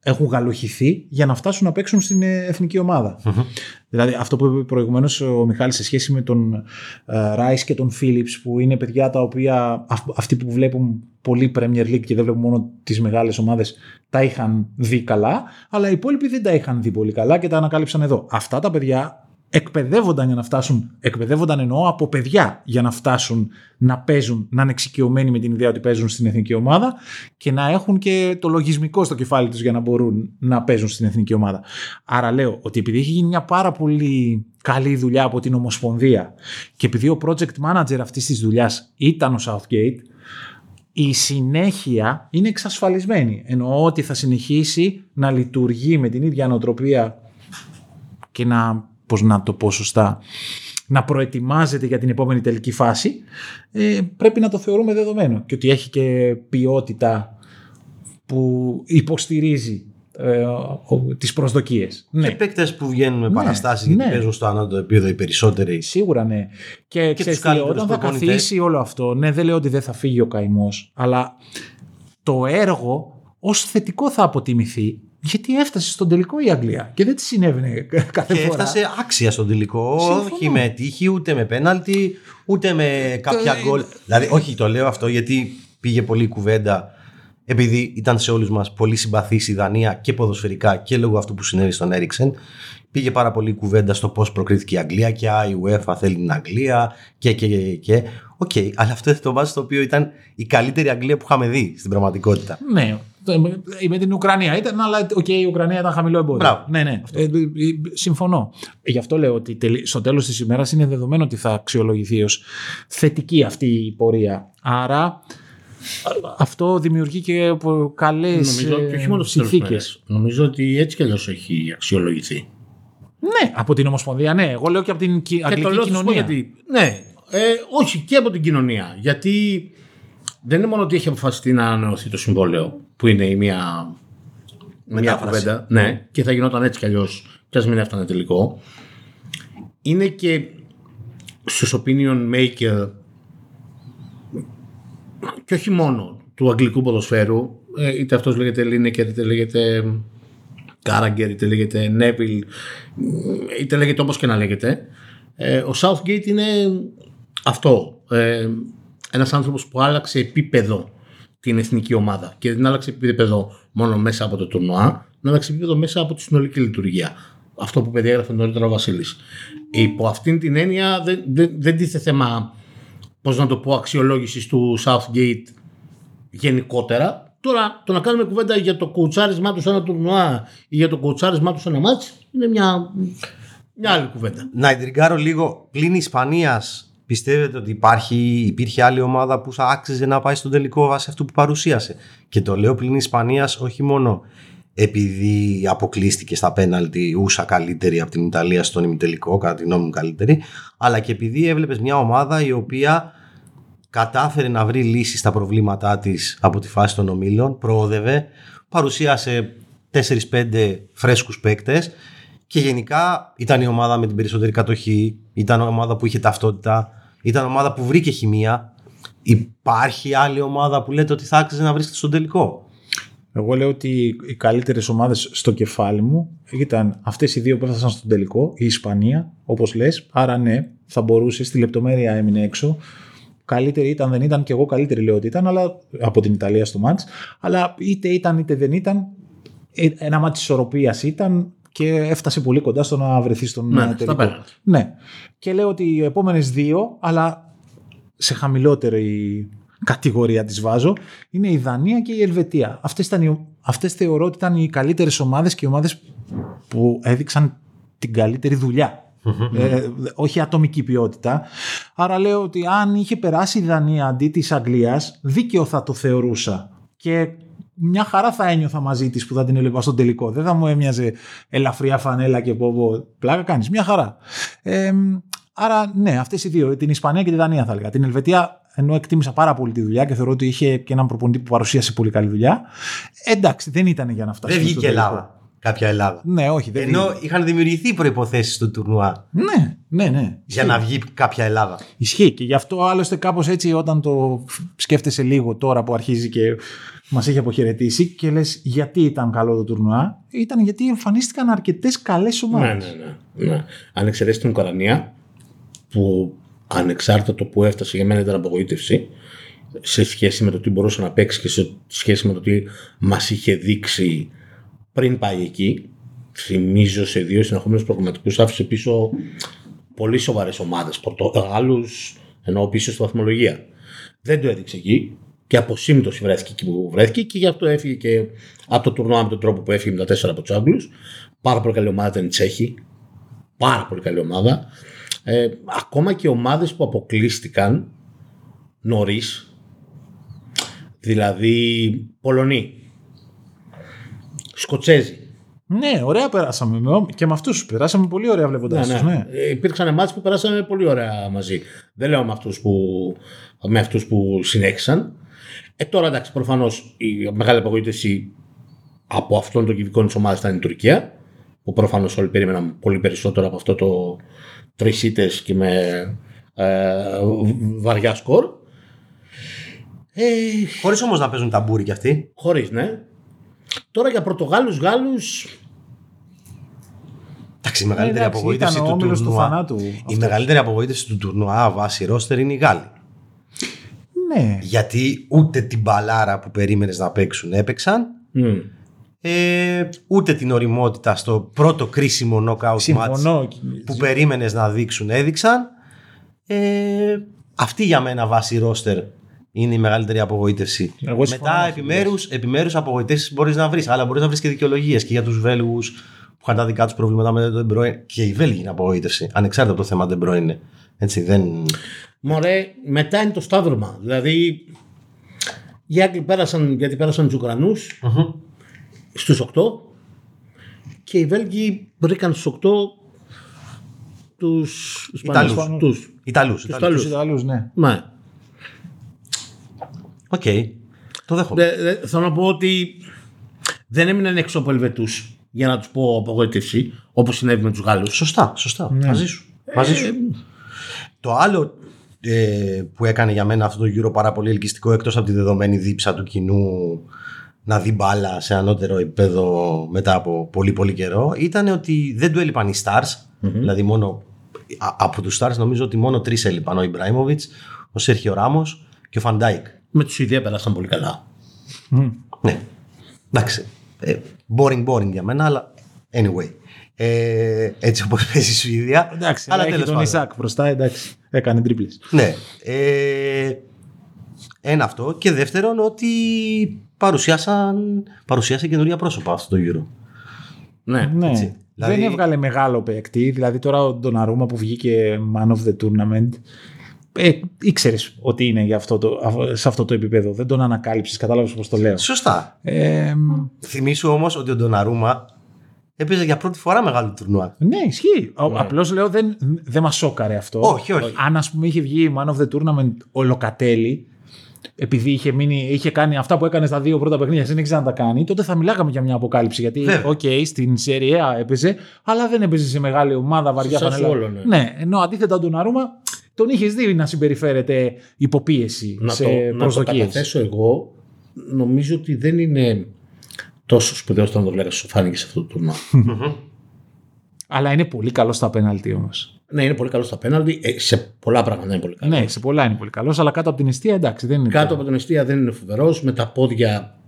έχουν γαλοχηθεί για να φτάσουν να παίξουν στην ε, εθνική ομάδα. Δηλαδή αυτό που είπε προηγουμένως ο Μιχάλης σε σχέση με τον Ράι και τον Φίλιπς που είναι παιδιά τα οποία αυ- αυτοί που βλέπουν πολύ Premier League και δεν βλέπουν μόνο τις μεγάλες ομάδες τα είχαν δει καλά αλλά οι υπόλοιποι δεν τα είχαν δει πολύ καλά και τα ανακάλυψαν εδώ. Αυτά τα παιδιά εκπαιδεύονταν για να φτάσουν, εκπαιδεύονταν εννοώ από παιδιά για να φτάσουν να παίζουν, να είναι εξοικειωμένοι με την ιδέα ότι παίζουν στην εθνική ομάδα και να έχουν και το λογισμικό στο κεφάλι τους για να μπορούν να παίζουν στην εθνική ομάδα. Άρα λέω ότι επειδή έχει γίνει μια πάρα πολύ καλή δουλειά από την Ομοσπονδία και επειδή ο project manager αυτής της δουλειάς ήταν ο Southgate, η συνέχεια είναι εξασφαλισμένη. Εννοώ ότι θα συνεχίσει να λειτουργεί με την ίδια νοοτροπία και να, πώς να το πω σωστά, να προετοιμάζεται για την επόμενη τελική φάση, ε, πρέπει να το θεωρούμε δεδομένο. Και ότι έχει και ποιότητα που υποστηρίζει ε, ο- τις προσδοκίες. Και Ναι, παίκτες που βγαίνουν με Ναι, παραστάσεις γιατί ναι. παίζουν στο ανώτατο επίπεδο οι περισσότεροι. σίγουρα ναι. Και, ξέρεις τους τι λέω, καλύτερους όταν θα προπονητές. καθίσει όλο αυτό, ναι δεν λέω ότι δεν θα φύγει ο καημός, αλλά το έργο ως θετικό θα αποτιμηθεί γιατί έφτασε στον τελικό η Αγγλία και δεν της συνέβαινε κάθε Και φορά. έφτασε άξια στον τελικό. Συμφωνώ. Όχι με τύχη, ούτε με πέναλτι, ούτε με κάποια γκολ. Δηλαδή, όχι, το λέω αυτό γιατί πήγε πολύ η κουβέντα. Επειδή ήταν σε όλους μας πολύ συμπαθής η Δανία και ποδοσφαιρικά και λόγω αυτού που συνέβη στον Έριξεν, πήγε πάρα πολύ η κουβέντα στο πώς προκρίθηκε η Αγγλία και α, η UEFA θέλει την Αγγλία και και και. και. Οκ, αλλά αυτό είναι το βάζο το οποίο ήταν η καλύτερη Αγγλία που είχαμε δει στην πραγματικότητα. Ναι, το- με την Ουκρανία ήταν, αλλά οκ, η Ουκρανία ήταν χαμηλό εμπόδιο. Μπράβο. Ναι, ναι. Ε, ε, ε, συμφωνώ. Γι' αυτό λέω ότι τελει- στο τέλος της ημέρας είναι δεδομένο ότι θα αξιολογηθεί ως θετική αυτή η πορεία. Άρα α- αυτό δημιουργεί και καλές Νομίζω και όχι μόνο στις τέλος συνθήκες. μέρες. Νομίζω ότι έτσι κι αλλιώς έχει αξιολογηθεί. Ναι, από την Ομοσπονδία, ναι. Εγώ λέω και από την κυ- Και αγγλική το λέω θα σου πω κοινωνία. γιατί. Ναι, ε, όχι και από την κοινωνία. Γιατί δεν είναι μόνο ότι έχει αποφασιστεί να ανανεωθεί το συμβόλαιο, που είναι η μία, μια Μετάφραση. κουβέντα. Ναι, και θα γινόταν έτσι κι αλλιώς, κι ας μην έφτανε τελικό. Είναι και στους opinion maker και όχι μόνο του αγγλικού ποδοσφαίρου, ε, είτε αυτός λέγεται Λίνεκερ, είτε λέγεται Κάραγκερ, είτε λέγεται Νέβιλ, είτε λέγεται όπως και να λέγεται. Ε, ο Southgate είναι αυτό. Ε, ένας άνθρωπος που άλλαξε επίπεδο την εθνική ομάδα και δεν άλλαξε επίπεδο μόνο μέσα από το τουρνουά, να άλλαξε επίπεδο μέσα από τη συνολική λειτουργία. Αυτό που περιέγραφε νωρίτερα ο Βασίλης. Υπό αυτήν την έννοια δεν, δεν, δεν τίθε θέμα πώς να το πω, αξιολόγησης του Southgate γενικότερα. Τώρα, το να κάνουμε κουβέντα για το κουτσάρισμά του σε ένα τουρνουά ή για το κουτσάρισμά του σε ένα μάτς είναι μια, μια άλλη κουβέντα. Να εντριγκάρω λίγο πλην Ισπανίας. Πιστεύετε ότι υπάρχει, υπήρχε άλλη ομάδα που θα άξιζε να πάει στον τελικό βάσει αυτού που παρουσίασε; Και το λέω πλην Ισπανίας όχι μόνο επειδή αποκλείστηκε στα πέναλτι ούσα καλύτερη από την Ιταλία στον ημιτελικό, κατά τη γνώμη μου καλύτερη, αλλά και επειδή έβλεπες μια ομάδα η οποία κατάφερε να βρει λύσεις στα προβλήματά της από τη φάση των ομίλων, προόδευε, παρουσίασε 4-5 φρέσκους παίκτες και γενικά ήταν η ομάδα με την περισσότερη κατοχή, ήταν η ομάδα που είχε ταυτότητα, ήταν η ομάδα που βρήκε χημεία. Υπάρχει άλλη ομάδα που λέτε ότι θα άξιζε να βρίσκεται στον τελικό; Εγώ λέω ότι οι καλύτερες ομάδες στο κεφάλι μου ήταν αυτές οι δύο που έφτασαν στον τελικό, η Ισπανία, όπως λες. Άρα ναι, θα μπορούσε, στη λεπτομέρεια έμεινε έξω. Καλύτερη ήταν, δεν ήταν, και εγώ καλύτερη λέω ότι ήταν, αλλά από την Ιταλία στο μάτς. Αλλά είτε ήταν είτε δεν ήταν, ε, ένα μάτς ισορροπίας ήταν και έφτασε πολύ κοντά στο να βρεθεί στον Ναι, ε, στα τελικό. πέναλτι. Ναι. Και λέω ότι οι επόμενες δύο, αλλά σε χαμηλότερη κατηγορία τις βάζω, είναι η Δανία και η Ελβετία. Αυτές, ήταν οι, αυτές θεωρώ ότι ήταν οι καλύτερες ομάδες και οι ομάδες που έδειξαν την καλύτερη δουλειά. Ε, όχι ατομική ποιότητα. Άρα λέω ότι αν είχε περάσει η Δανία αντί της Αγγλίας, δίκαιο θα το θεωρούσα. Και μια χαρά θα ένιωθα μαζί της που θα την έλεγα στον τελικό. Δεν θα μου έμοιαζε ελαφριά φανέλα και πω πω πλάκα κάνεις. Μια χαρά. Ε, άρα ναι, αυτές οι δύο, την Ισπανία και τη Δανία θα έλεγα. Την Ελβετία ενώ εκτίμησα πάρα πολύ τη δουλειά και θεωρώ ότι είχε και έναν προπονητή που παρουσίασε πολύ καλή δουλειά. Εντάξει, δεν ήταν για να φτάσει. Δεν βγήκε η Ελλάδα. κάποια Ελλάδα. Ναι, όχι. Δεν Ενώ είχαν δημιουργηθεί προποθέσει του τουρνουά Ναι, ναι, ναι. για να βγει κάποια Ελλάδα. Ισχύει και γι' αυτό άλλωστε κάπως έτσι όταν το σκέφτεσαι λίγο τώρα που αρχίζει και μας έχει αποχαιρετήσει και λες γιατί ήταν καλό το τουρνουά; Ήταν γιατί εμφανίστηκαν αρκετές καλές Ναι, ομάδες. ναι, ναι. ναι. Αν εξαιρέσει την Ουκρανία, που ανεξάρτητα το που έφτασε για μένα ήταν απογοήτευση, σε σχέση με το τι μπορούσε να παίξει και σε σχέση με το τι μας είχε δείξει πριν πάει εκεί. Θυμίζω σε δύο συνεχόμενους προγραμματικούς άφησε πίσω πολύ σοβαρές ομάδες, Πορτογάλους, ενώ πίσω στη βαθμολογία. Δεν το έδειξε εκεί και από σύμπτωση βρέθηκε εκεί που βρέθηκε και γι' αυτό έφυγε και από το τουρνουά με τον τρόπο που έφυγε με τα τέσσερα από τους Άγγλους. Πάρα πολύ καλή ομάδα ήταν η Τσέχη. Πάρα πολύ καλή ομάδα. Ε, ακόμα και ομάδες που αποκλείστηκαν νωρίς. Δηλαδή Πολωνοί, Σκοτσέζοι. Ναι, ωραία περάσαμε με- και με αυτούς περάσαμε πολύ ωραία βλέποντας Ναι, τους. ναι. Ναι. Ε, Υπήρξαν μάτς που περάσαμε πολύ ωραία μαζί. Δεν λέω με αυτούς που, με αυτούς που συνέχισαν. Ε, τώρα εντάξει, προφανώς η μεγάλη απογοήτευση από αυτόν τον κυβικό της ομάδας ήταν η Τουρκία, που προφανώς όλοι περίμεναν πολύ περισσότερο από αυτό το τρεις ήττες και με ε, βαριά σκορ. Ε, Χωρίς όμως να παίζουν ταμπούρι κι αυτοί. χωρίς, ναι. Τώρα για Πορτογάλους, Γάλλους, Εντάξει, η μεγαλύτερη Ε, εντάξει, απογοήτευση ήταν ο του όμιλος του τουρνουά. θανάτου Η αυτός. μεγαλύτερη απογοήτευση του τουρνουά βάση ρόστερ είναι οι Γάλλοι. Ναι. Γιατί ούτε την μπαλάρα που περίμενες να παίξουν έπαιξαν. μ, Ε, ούτε την οριμότητα στο πρώτο κρίσιμο knockout match Συμφωνώ. που περίμενες να δείξουν έδειξαν. Ε, αυτή για μένα βάση ρόστερ είναι η μεγαλύτερη απογοήτευση. Εγώ συμφωνώ Μετά με αυτό που επιμέρους, επιμέρους απογοητεύσεις μπορείς να βρεις, αλλά μπορείς να βρεις και δικαιολογίες και για τους Βέλγους που είχαν τα δικά τους προβλήματα με τον De Bruyne. Και οι Βέλγοι είναι απογοήτευση, ανεξάρτητα από το θέμα De Bruyne. Έτσι, δεν... Μωρέ, μετά είναι το σταύρωμα. Δηλαδή, οι Άγγλοι πέρασαν, γιατί πέρασαν τους Ουκρανούς στους 8 και οι Βέλγοι βρήκαν στους 8 τους Ιταλούς. Ισπανούς. Τους. Ιταλούς. Ιταλούς. Ιταλούς. Τους Ιταλούς, ναι. Ναι. Οκ. Το δέχομαι. Δε- δε- θέλω να πω ότι δεν έμειναν έξω από Ελβετούς για να τους πω απογοήτευση, όπως συνέβη με τους Γάλλους. Σωστά, σωστά. Ναι. Μαζί σου. Μαζί σου. Το άλλο ε, που έκανε για μένα αυτό το γύρο πάρα πολύ ελκυστικό εκτός από τη δεδομένη δίψα του κοινού να δει μπάλα σε ανώτερο επίπεδο μετά από πολύ πολύ καιρό ήταν ότι δεν του έλειπαν οι stars. Δηλαδή μόνο α- από τους stars νομίζω ότι μόνο τρεις έλειπαν. Ο Ιμπράιμοβιτς, ο Σέρχιο Ράμος και ο Φαν Ντάικ Με τη Σουηδία πέρασαν πολύ καλά. ναι. Εντάξει. Ε, boring boring για μένα αλλά anyway ε, έτσι όπως παίζει η Σουηδία Εντάξει, αλλά έχει τέλος τον πάντων. Ισάκ μπροστά, εντάξει. Έκανε τρίπλες. Ναι. Ε, ένα αυτό. Και δεύτερον ότι παρουσιάσαν, παρουσίασε καινούργια πρόσωπα αυτό το γύρο. Ναι. Ναι. Έτσι. Δηλαδή- Δεν έβγαλε μεγάλο παίκτη. Δηλαδή τώρα ο Ντοναρούμα που βγήκε man of the tournament ε, ήξερες ότι είναι για αυτό το, σε αυτό το επίπεδο. Δεν τον ανακάλυψες. Κατάλαβες πώς το λέω. Σωστά. Ε, Θυμήσου όμως ότι ο Ντοναρούμα έπαιζε για πρώτη φορά μεγάλο τουρνουά. ναι, ισχύει. Ναι. Απλώς λέω δεν, δεν μας σόκαρε αυτό. Όχι, όχι. Αν ας πούμε είχε βγει man of the tournament ο Λοκατέλι, επειδή είχε, μείνει, είχε κάνει αυτά που έκανε στα δύο πρώτα παιχνίδια, συνέχιζε να τα κάνει, τότε θα μιλάγαμε για μια αποκάλυψη. Γιατί, Βέβαια. οκέι, στην Serie A έπαιζε, αλλά δεν έπαιζε σε μεγάλη ομάδα, βαριά Σαν φανέλα. Σασουόλο, ναι. ναι, ενώ αντίθετα τον Ντοναρούμα, τον είχες δει να συμπεριφέρεται υπό πίεση να σε το, να το προσδοκείς. καταθέσω εγώ, νομίζω ότι δεν είναι τόσο σπουδαίος όσο το βλέπω σου φάνηκε σε αυτό το τουρνουά. Αλλά είναι πολύ καλός στα πέναλτι όμως. ναι, είναι πολύ καλός στα πέναλτι. Ε, σε πολλά πράγματα είναι πολύ καλός. Ναι, σε πολλά είναι πολύ καλός, αλλά κάτω από την αιστεία εντάξει, δεν είναι. Κάτω από την αιστεία δεν είναι φοβερός. Με τα πόδια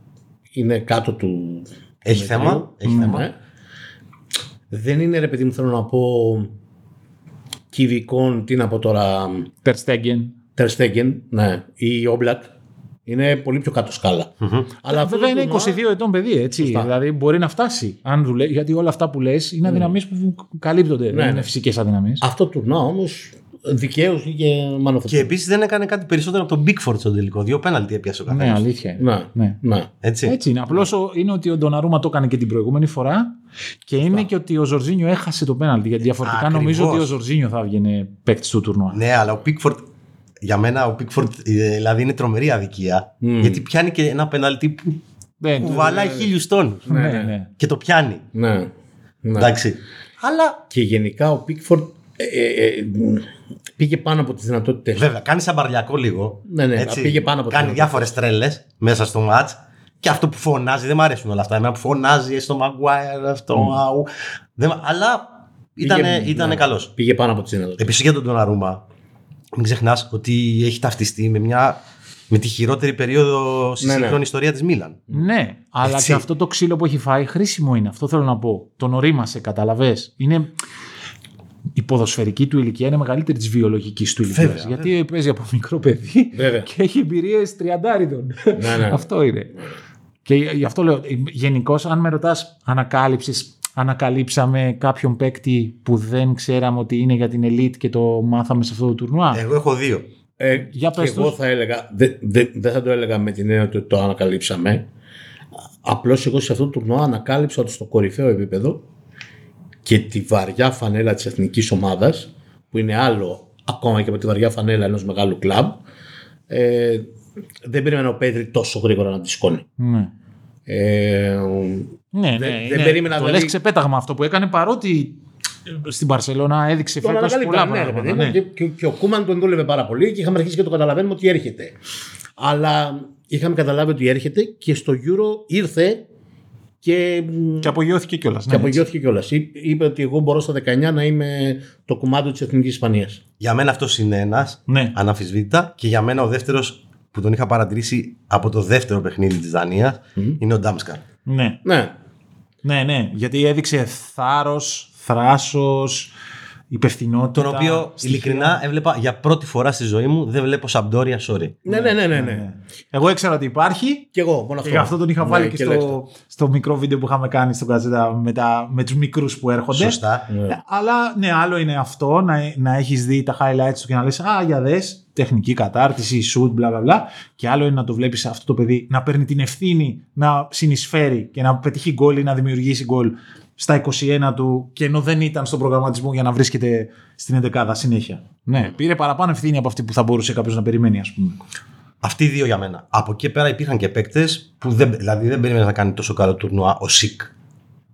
είναι κάτω του. Έχει του θέμα. μετρίου. Έχει θέμα. Ναι. Δεν είναι ρε παιδί μου, θέλω να πω. Κυβικών, τι να πω τώρα. Τερστέγγεν. Τερστέγγεν, ναι, ή Όμπλακ. Είναι πολύ πιο κάτω σκάλα. Αλλά αυτό Βέβαια το είναι 22 τουρνουά- ετών παιδί, έτσι. Δηλαδή μπορεί να φτάσει. Αν δουλε... Γιατί όλα αυτά που λες είναι αδυναμίες που καλύπτονται. δεν ναι. είναι φυσικές αδυναμίες. Αυτό το τουρνουά όμως δικαίως είχε μανοφωτή. Και επίσης δεν έκανε κάτι περισσότερο από τον Bigford στο τελικό. Δύο πέναλτι έπιασε ο Ναι, καθένας. αλήθεια είναι. Ναι, Ναι. ναι. Έτσι. Έτσι είναι. Απλώς είναι ότι ο Ντοναρούμα το έκανε και την προηγούμενη φορά και είναι και ότι ο Ζορζίνιο έχασε το πέναλτι. Γιατί διαφορετικά Ακριβώς. νομίζω ότι ο Ζορζίνιο θα έβγαινε παίκτης του τουρνουά. Ναι, αλλά ο Pickford, για μένα ο Pickford ε, δηλαδή είναι τρομερή αδικία. Γιατί πιάνει και ένα πέναλτι που Δεν- κουβαλάει χίλιους τόνους. Ναι, ναι. Και το πιάνει. Ναι. ναι. Εντάξει. Αλλά Και γενικά ο Πίκφορντ ε, ε, ε, πήγε πάνω από τις δυνατότητες. βέβαια κάνει σαν μπαρλιακό λίγο. Ναι, ναι, πήγε πάνω από Κάνει το- διάφορες τρέλες μέσα στο μάτς. Και αυτό που φωνάζει, δεν μου αρέσουν όλα αυτά. Εμένα που φωνάζει στο Μαγκουάιρ, αυτό. αου. Δεν μ' Αλλά ήτανε, ήτανε καλός. Πήγε πάνω από τις δυνατότητες. Επίσης για τον Ντοναρούμα, μην ξεχνάς ότι έχει ταυτιστεί με, μια, με τη χειρότερη περίοδο στη Ναι, ναι. σύγχρονη ιστορία της Μίλαν. Ναι, αλλά Έτσι. και αυτό το ξύλο που έχει φάει χρήσιμο είναι. Αυτό θέλω να πω. Τον ορίμασε, καταλαβέ. Είναι. Η ποδοσφαιρική του ηλικία είναι μεγαλύτερη της βιολογικής του ηλικίας. Βέβαια, Γιατί παίζει από μικρό παιδί Βέβαια. και έχει εμπειρίες τριαντάριδων. Ναι, ναι. αυτό είναι. Και γι' αυτό λέω, γενικώς, αν με ρωτάς, ανακάλυψε, ανακαλύψαμε κάποιον παίκτη που δεν ξέραμε ότι είναι για την elite και το μάθαμε σε αυτό το τουρνουά; Εγώ έχω δύο. Ε, Για και πες εγώ τους. θα έλεγα, δεν δεν- δεν θα το έλεγα με την έννοια ότι το ανακαλύψαμε. Απλώς εγώ σε αυτό το τουρνουά ανακάλυψα ότι στο κορυφαίο επίπεδο και τη βαριά φανέλα της εθνικής ομάδας, που είναι άλλο ακόμα και από τη βαριά φανέλα ενός μεγάλου κλαμπ, ε, δεν περίμενα ο Πέτρη τόσο γρήγορα να τη σηκώνει. Ναι. Ε, Ναι, ναι, δεν είναι- περίμενα, Το δηλαδή- λες ξεπέταγμα αυτό που έκανε παρότι στην Παρσελώνα έδειξε τον φέτος πολλά ανακαλύπταμε, ναι, ρε πράγματα. παιδί μου, ναι. και, και, και ο Κούμαν τον δούλευε πάρα πολύ και είχαμε αρχίσει και το καταλαβαίνουμε ότι έρχεται. Αλλά είχαμε καταλάβει ότι έρχεται και στο Euro ήρθε και, Και απογειώθηκε κιόλας. και απογειώθηκε κιόλας. Είπε ότι εγώ μπορώ στα 19 να είμαι το κομμάτι της Εθνικής Ισπανίας. Για μένα αυτό είναι ένα, Ναι. αναμφισβήτητα. Και για μένα ο δεύτερος που τον είχα παρατηρήσει από το δεύτερο παιχνίδι της Δανίας είναι ο Ντάμσκαρ. Ναι. Ναι. ναι, ναι. Γιατί έδειξε θάρρος, θράσος, υπευθυνότητα. Τον οποίο στοιχεία. ειλικρινά έβλεπα για πρώτη φορά στη ζωή μου. Δεν βλέπω Σαμπτόρια, sorry. Ναι, ναι, ναι, ναι, ναι. Εγώ ήξερα ότι υπάρχει Και εγώ, μόνο και αυτό. γι' αυτό τον είχα Ναι, βάλει και, λέξτε. στο, στο μικρό βίντεο που είχαμε κάνει στο Κατζέτα με, τα, με τους μικρούς που έρχονται. Σωστά. Ναι. Ε, Αλλά ναι, άλλο είναι αυτό να, να έχεις δει τα highlights του και να λες Α, για δες, τεχνική κατάρτιση, shoot, μπλα μπλα μπλα. Και άλλο είναι να το βλέπεις αυτό το παιδί να παίρνει την ευθύνη να συνεισφέρει και να πετύχει γκολ ή να δημιουργήσει γκολ στα 21 του και ενώ δεν ήταν στον προγραμματισμό για να βρίσκεται στην 11 συνέχεια. Ναι, πήρε παραπάνω ευθύνη από αυτή που θα μπορούσε κάποιος να περιμένει, ας πούμε. Αυτοί οι δύο για μένα. Από εκεί πέρα υπήρχαν και παίκτες που δεν, δηλαδή δεν περίμενες να κάνει τόσο καλό τουρνουά ο Σικ.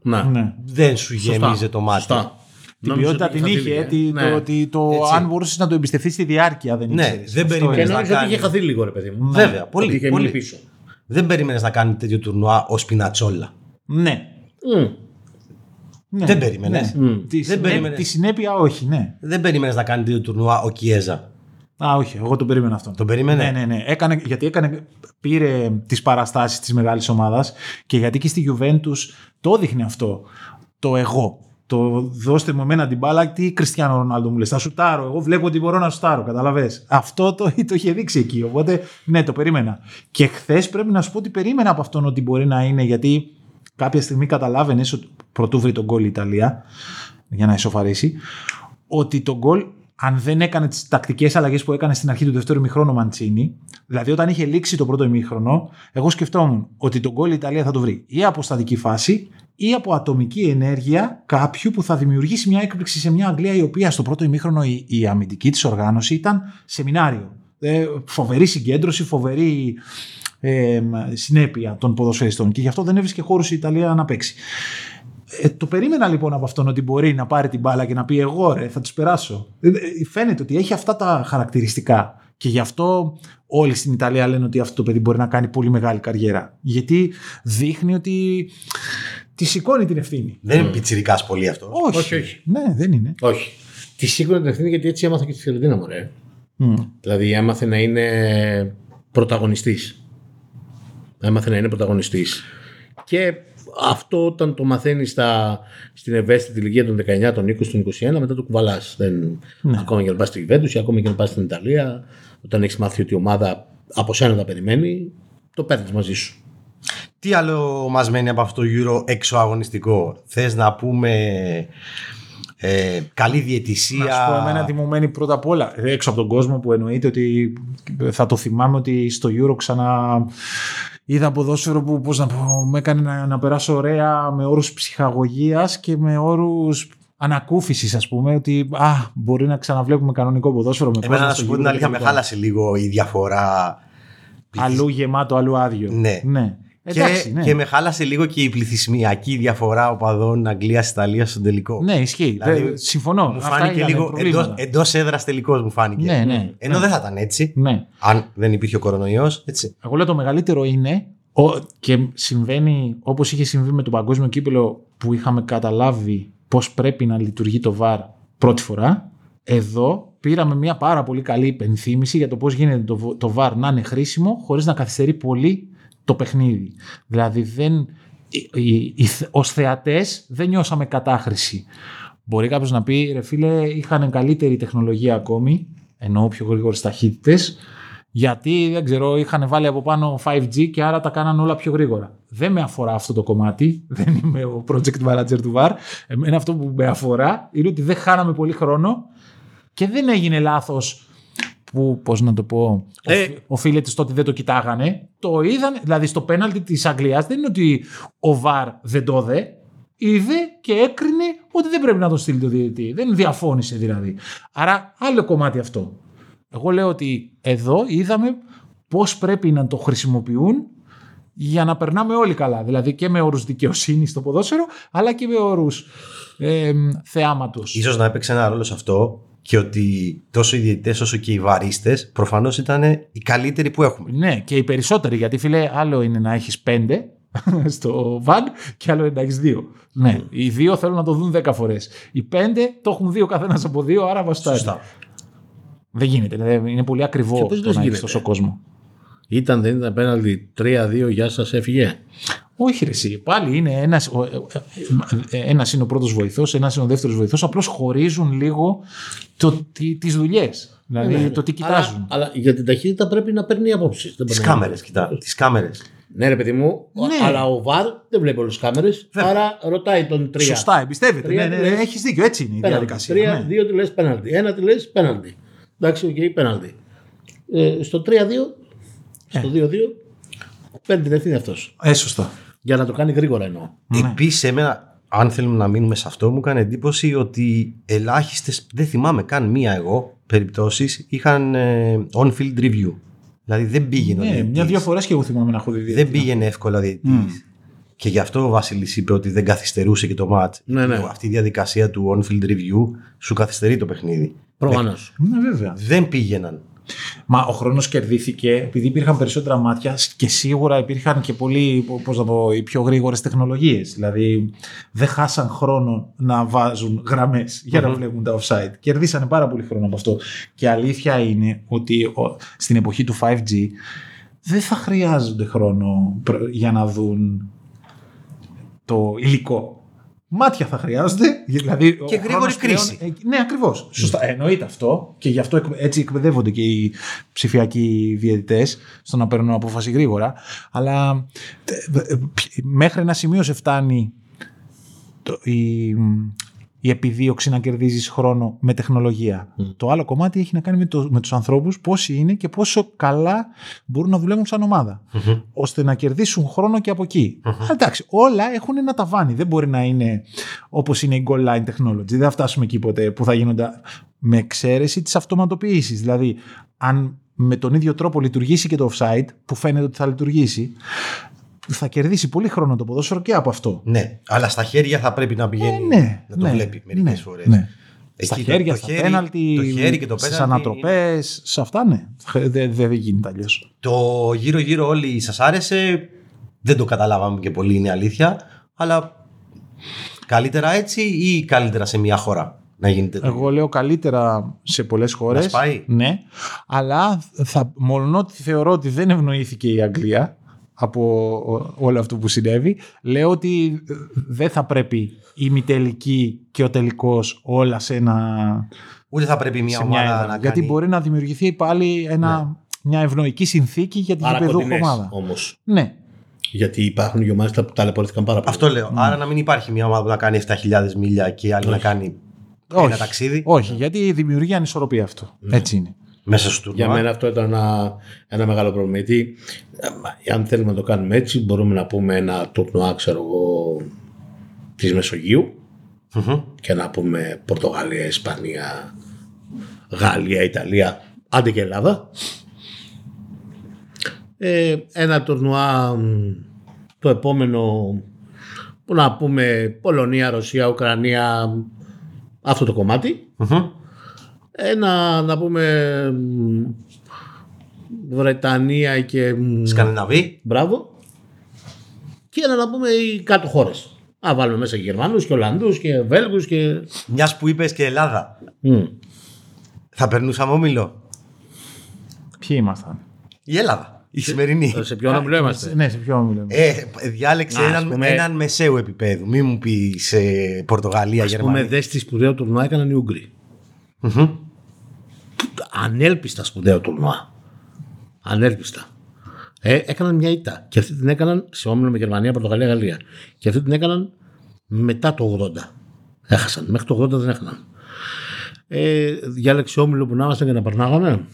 Ναι. Ναι. Δεν σου Σωστά. γέμιζε το μάτι. Σωστά. Την Νόμιζα ποιότητα ότι την είχα είχε, δει, ε, τι- ναι. το, ότι το, Έτσι. αν μπορούσε να το εμπιστευτείς στη διάρκεια δεν Ναι, ήξερες. δεν Αυτό περίμενες είναι. Και νόμιζα να ότι είχε κάνει. χαθεί λίγο, ρε παιδί μου. Βέβαια, πολύ. Ότι είχε πολύ. μείνει πίσω. Δεν περίμενες να κάνει τέτοιο τουρνουά ως πινατσόλα. Ναι. Μμ. ναι. Δεν περίμενες. Ναι. Μμ. Τη, Δεν συνέ- περίμενες. τη συνέπεια όχι, ναι. Δεν περίμενες να κάνει τέτοιο τουρνουά ο Κιέζα. Α, όχι, εγώ τον περίμενα αυτόν. Τον περίμενε; Ναι, ναι, ναι. Έκανε, γιατί έκανε, πήρε τις παραστάσεις της μεγάλης ομάδας και γιατί και στη Juventus το έδειχνε αυτό. Το εγώ. Το δώστε μου εμένα την μπάλα, τι Κριστιανό Ρονάλντο μου λες. Θα σουτάρω. Εγώ βλέπω ότι μπορώ να σουτάρω, καταλαβέ. Αυτό το, το είχε δείξει εκεί. Οπότε, ναι, το περίμενα. Και χθες πρέπει να σου πω ότι περίμενα από αυτόν ότι μπορεί να είναι, γιατί κάποια στιγμή καταλάβαινες ότι πρωτού βρει τον γκολ η Ιταλία για να ισοφαρίσει, ότι το γκολ, αν δεν έκανε τις τακτικές αλλαγές που έκανε στην αρχή του δεύτερου ημιχρόνου ο Μαντσίνη, δηλαδή όταν είχε λήξει το πρώτο ημίχρονο, εγώ σκεφτόμουν ότι το γκολ η Ιταλία θα το βρει ή από στατική φάση ή από ατομική ενέργεια κάποιου που θα δημιουργήσει μια έκπληξη σε μια Αγγλία η οποία στο πρώτο ημίχρονο η, η αμυντική της οργάνωση ήταν σεμινάριο. Ε, φοβερή συγκέντρωση, φοβερή ε, συνέπεια των ποδοσφαιριστών και γι' αυτό δεν έβρισκε χώρους η Ιταλία να παίξει. Ε, το περίμενα λοιπόν από αυτόν ότι μπορεί να πάρει την μπάλα και να πει εγώ ρε θα τους περάσω. Ε, ε, φαίνεται ότι έχει αυτά τα χαρακτηριστικά και γι' αυτό όλοι στην Ιταλία λένε ότι αυτό το παιδί μπορεί να κάνει πολύ μεγάλη καριέρα. Γιατί δείχνει ότι τη σηκώνει την ευθύνη. Δεν είναι πιτσιρικάς πολύ αυτός. Όχι. Όχι, όχι. Ναι, δεν είναι. Όχι. Τη σήκωνε την ευθύνη γιατί έτσι έμαθα και τη Φιωρεντίνα μου, ρε. Μμ. Δηλαδή έμαθε να είναι πρωταγωνιστής. Έμαθε να είναι πρωταγωνιστής. Και αυτό όταν το μαθαίνεις στα, στην ευαίσθητη ηλικία των 19, των 20, των 21, μετά το κουβαλάς. Ακόμα και να πας στη Juventus ή ακόμα και να πας στην Ιταλία, όταν έχεις μάθει ότι η ομάδα από σένα τα περιμένει, το παίρνεις μαζί σου. Τι άλλο μας μένει από αυτό το Euro έξω αγωνιστικό; Θες να πούμε ε, καλή διαιτησία; Να σου πω εμένα τι μου μένει πρώτα απ' όλα έξω από τον κόσμο που εννοείται ότι θα το θυμάμαι ότι στο Euro ξανά είδα ποδόσφαιρο που πώς να πω, με έκανε να, να περάσω ωραία με όρους ψυχαγωγίας και με όρους ανακούφισης ας πούμε ότι α, μπορεί να ξαναβλέπουμε κανονικό ποδόσφαιρο με Εμένα κόσμο να στο σου πω Euro την αλήθεια με κτλ. χάλασε λίγο η διαφορά. Αλλού γεμάτο, αλλού άδειο. Ναι. ναι. Εντάξει, και, ναι. και με χάλασε λίγο και η πληθυσμιακή διαφορά οπαδών Αγγλία-Ιταλία στον τελικό. Ναι, ισχύει. Δηλαδή, Δε- συμφωνώ. Μου Αυτά φάνηκε ήταν λίγο προβλήματα. εντό εντός έδρας τελικός μου φάνηκε. Ναι, ναι. Ενώ ναι. δεν θα ήταν έτσι. ναι. Αν δεν υπήρχε ο κορονοϊός. Έτσι. Εγώ λέω το μεγαλύτερο είναι ο, και συμβαίνει όπως είχε συμβεί με το παγκόσμιο κύπελο που είχαμε καταλάβει πώς πρέπει να λειτουργεί το VAR πρώτη φορά. Εδώ πήραμε μια πάρα πολύ καλή υπενθύμηση για το πώς γίνεται το, το VAR να είναι χρήσιμο χωρίς να καθυστερεί πολύ το παιχνίδι. Δηλαδή δεν, οι, οι, οι, ως θεατές δεν νιώσαμε κατάχρηση. Μπορεί κάποιος να πει, ρε φίλε, είχαν καλύτερη τεχνολογία ακόμη, εννοώ πιο γρήγορες ταχύτητες, γιατί δεν ξέρω, είχαν βάλει από πάνω 5G και άρα τα κάναν όλα πιο γρήγορα. Δεν με αφορά αυτό το κομμάτι. Δεν είμαι ο project manager του VAR. Εμένα αυτό που με αφορά είναι ότι δεν χάναμε πολύ χρόνο και δεν έγινε λάθος που, πώς να το πω, Ε. οφ- οφείλεται στο ότι δεν το κοιτάγανε. Το είδαν, δηλαδή στο πέναλτι της Αγγλίας δεν είναι ότι ο VAR δεν το δε, είδε και έκρινε ότι δεν πρέπει να τον στείλει το διαιτητή. Δεν διαφώνησε δηλαδή. Άρα άλλο κομμάτι αυτό. Εγώ λέω ότι εδώ είδαμε πώς πρέπει να το χρησιμοποιούν για να περνάμε όλοι καλά. Δηλαδή και με όρους δικαιοσύνη στο ποδόσφαιρο, αλλά και με όρους ε, θεάματος. Ίσως να έπαιξε ένα ρόλο σε αυτό και ότι τόσο οι διαιτητές όσο και οι βαρίστες προφανώς ήταν οι καλύτεροι που έχουμε. Ναι, και οι περισσότεροι, γιατί φίλε, άλλο είναι να έχεις πέντε στο βαν και άλλο είναι να έχεις δύο. Ναι, οι δύο θέλουν να το δουν δέκα φορές. Οι πέντε το έχουν δύο καθένας από δύο, άρα βαστάρει. Σωστά. Δεν γίνεται, δηλαδή είναι πολύ Και ακριβό πώς το δεν να έχεις γίνεται; τόσο κόσμο. Ήταν, δεν ήταν πέναλτι 3-2, γεια σας, έφυγε. Όχι ρε εσύ, πάλι είναι ένας, ο- ε, ε, ε, ένας είναι ο πρώτος βοηθός, ένας είναι ο δεύτερος βοηθός, απλώς χωρίζουν λίγο το, τι, τις δουλειές, δηλαδή Ναι, ναι. το τι κοιτάζουν. Αλλά, αλλά για την ταχύτητα πρέπει να παίρνει απόψεις. Τις κάμερες, κοιτά. Τις κάμερες. Ναι, ρε παιδί μου, Ναι. αλλά ο Βαρ δεν βλέπει όλες τις κάμερες. Άρα ρωτάει τον 3. Σωστά, εμπιστεύεται. Τρία Ναι, ναι, τη ναι, λες. έχεις δίκιο, έτσι είναι η διαδικασία. Τρία, ναι. δύο τη λες πέναλτι. Ένα τη λες πέναλτι. Εντάξει, οκ, πέναλτι. Ε, στο 3-2, Ε. στο 2-2, παίρνει την ευθύνη αυτός. Ε, σωστά. Για να το κάνει γρήγορα εννοώ. Ναι. Επίσης εμένα, αν θέλουμε να μείνουμε σε αυτό, μου έκανε εντύπωση ότι ελάχιστες, δεν θυμάμαι καν μία εγώ, περιπτώσεις είχαν ε, on-field review. Δηλαδή δεν πήγαινε ο Ναι, διαιτητής. μια-δύο φορές και εγώ θυμάμαι να έχω δει. Δεν πήγαινε εύκολα ο διαιτητής. Και γι' αυτό ο Βασίλης είπε ότι δεν καθυστερούσε και το ματς. Ναι, ναι. Αυτή η διαδικασία του on-field review σου καθυστερεί το παιχνίδι. Προφανώς. Ναι, βέβαια. Δεν πήγαιναν. Μα ο χρόνος κερδίθηκε επειδή υπήρχαν περισσότερα μάτια και σίγουρα υπήρχαν και πολύ, πώς να πω, οι πιο γρήγορες τεχνολογίες. Δηλαδή δεν χάσαν χρόνο να βάζουν γραμμές για να βλέπουν τα offside. Κερδίσανε πάρα πολύ χρόνο από αυτό. Και αλήθεια είναι ότι ο- στην εποχή του 5G δεν θα χρειάζονται χρόνο προ- για να δουν το υλικό. Μάτια θα χρειάζονται. Δηλαδή, Και ο γρήγορη χρόνος κρίση. πλέον- ε, ναι, ακριβώς. Σωστά. Εννοείται αυτό. Και γι' αυτό εκ- έτσι εκπαιδεύονται και οι ψηφιακοί διαιτητές στο να παίρνουν απόφαση γρήγορα. Αλλά τε- ε, π- μέχρι ένα σημείο σε φτάνει το, η, η επιδίωξη να κερδίζεις χρόνο με τεχνολογία. Το άλλο κομμάτι έχει να κάνει με, το, με τους ανθρώπους πόσοι είναι και πόσο καλά μπορούν να δουλεύουν σαν ομάδα. Ώστε να κερδίσουν χρόνο και από εκεί. Αλλά Εντάξει, όλα έχουν ένα ταβάνι. Δεν μπορεί να είναι όπως είναι η goal line technology. Δεν θα φτάσουμε εκεί ποτέ που θα γίνονται με εξαίρεση της αυτοματοποίησης. Δηλαδή, αν με τον ίδιο τρόπο λειτουργήσει και το offside, που φαίνεται ότι θα λειτουργήσει, θα κερδίσει πολύ χρόνο το ποδόσφαιρο και από αυτό. Ναι, αλλά στα χέρια θα πρέπει να πηγαίνει. Ε, ναι, να το ναι, βλέπει μερικές ναι, φορές. ναι. στα Εκεί το- χέρια, το στα χέρι- πέναλτι, το χέρι και το στις πέναλτι ανατροπές, σε αυτά ναι. Δεν δεν γίνεται αλλιώς. Το γύρω-γύρω όλοι σας άρεσε. Δεν το καταλάβαμε και πολύ, είναι η αλήθεια. Αλλά καλύτερα έτσι ή καλύτερα σε μια χώρα να γίνεται το Εγώ λέω καλύτερα σε πολλές χώρες. Να σπάει. Ναι. Αλλά θα, μόνο ότι θεωρώ ότι δεν ευνοήθηκε η Αγγλία από ο- όλο αυτό που συνέβη, λέω ότι ε, δεν θα πρέπει η ημιτελική και ο τελικός όλα σε ένα Ούτε θα πρέπει μια σε μια ομάδα έδρα. να Γιατί κάνει... μπορεί να δημιουργηθεί πάλι ένα, μια ευνοϊκή συνθήκη για την Άρα γηπεδούχο κοντινές ομάδα. όμως. Ναι. Γιατί υπάρχουν και ομάδες που ταλαιπωρήθηκαν πάρα πολύ. Αυτό λέω. Άρα να μην υπάρχει μια ομάδα που να κάνει 7.000 μίλια και η άλλη να κάνει ένα Όχι. ταξίδι Όχι, γιατί δημιουργεί ανισορροπία αυτό. Έτσι είναι. Μέσα στο τουρνουά. Για μένα αυτό ήταν ένα, ένα μεγάλο πρόβλημα. Γιατί ε, αν θέλουμε να το κάνουμε έτσι, μπορούμε να πούμε ένα τουρνουά, ξέρω εγώ, της Μεσογείου Μμμ. και να πούμε Πορτογαλία, Ισπανία, Γαλλία, Ιταλία, άντε και Ελλάδα. Ε, ένα τουρνουά μ, το επόμενο, που να πούμε Πολωνία, Ρωσία, Ουκρανία, αυτό το κομμάτι. Μμμ. Ένα, να πούμε, μ, Βρετανία και... μ, Σκανδιναβοί. Μπράβο. Και ένα να πούμε οι κάτω χώρες. Να βάλουμε μέσα και Γερμανούς και Ολλανδούς και Βέλγους και... Μιας που είπες και Ελλάδα. Μ. Θα περνούσαμε όμιλο. Ποιοι ήμασταν; Η Ελλάδα. Η σημερινή. Σε ποιο να μιλάμε. Ναι, σε ποιο μιλάμε. Ε, διάλεξε Να, ας έναν, πούμε- έναν μεσαίου επίπεδου. Μην μου πεις σε Πορτογαλία, Ας πούμε Γερμανία. δες τι σπουδαίο τουρνουά έκαναν οι Ούγγροι. Μμμ. Ανέλπιστα σπουδαίο τουρνουά. Ανέλπιστα. Ε, έκαναν μια ήττα. Και αυτή την έκαναν σε όμιλο με Γερμανία, Πορτογαλία, Γαλλία. Και αυτή την έκαναν μετά το 80. Έχασαν. Μέχρι το 80 δεν έχαναν. Ε, διάλεξε όμιλο που να ήμασταν και να περνάγαμε.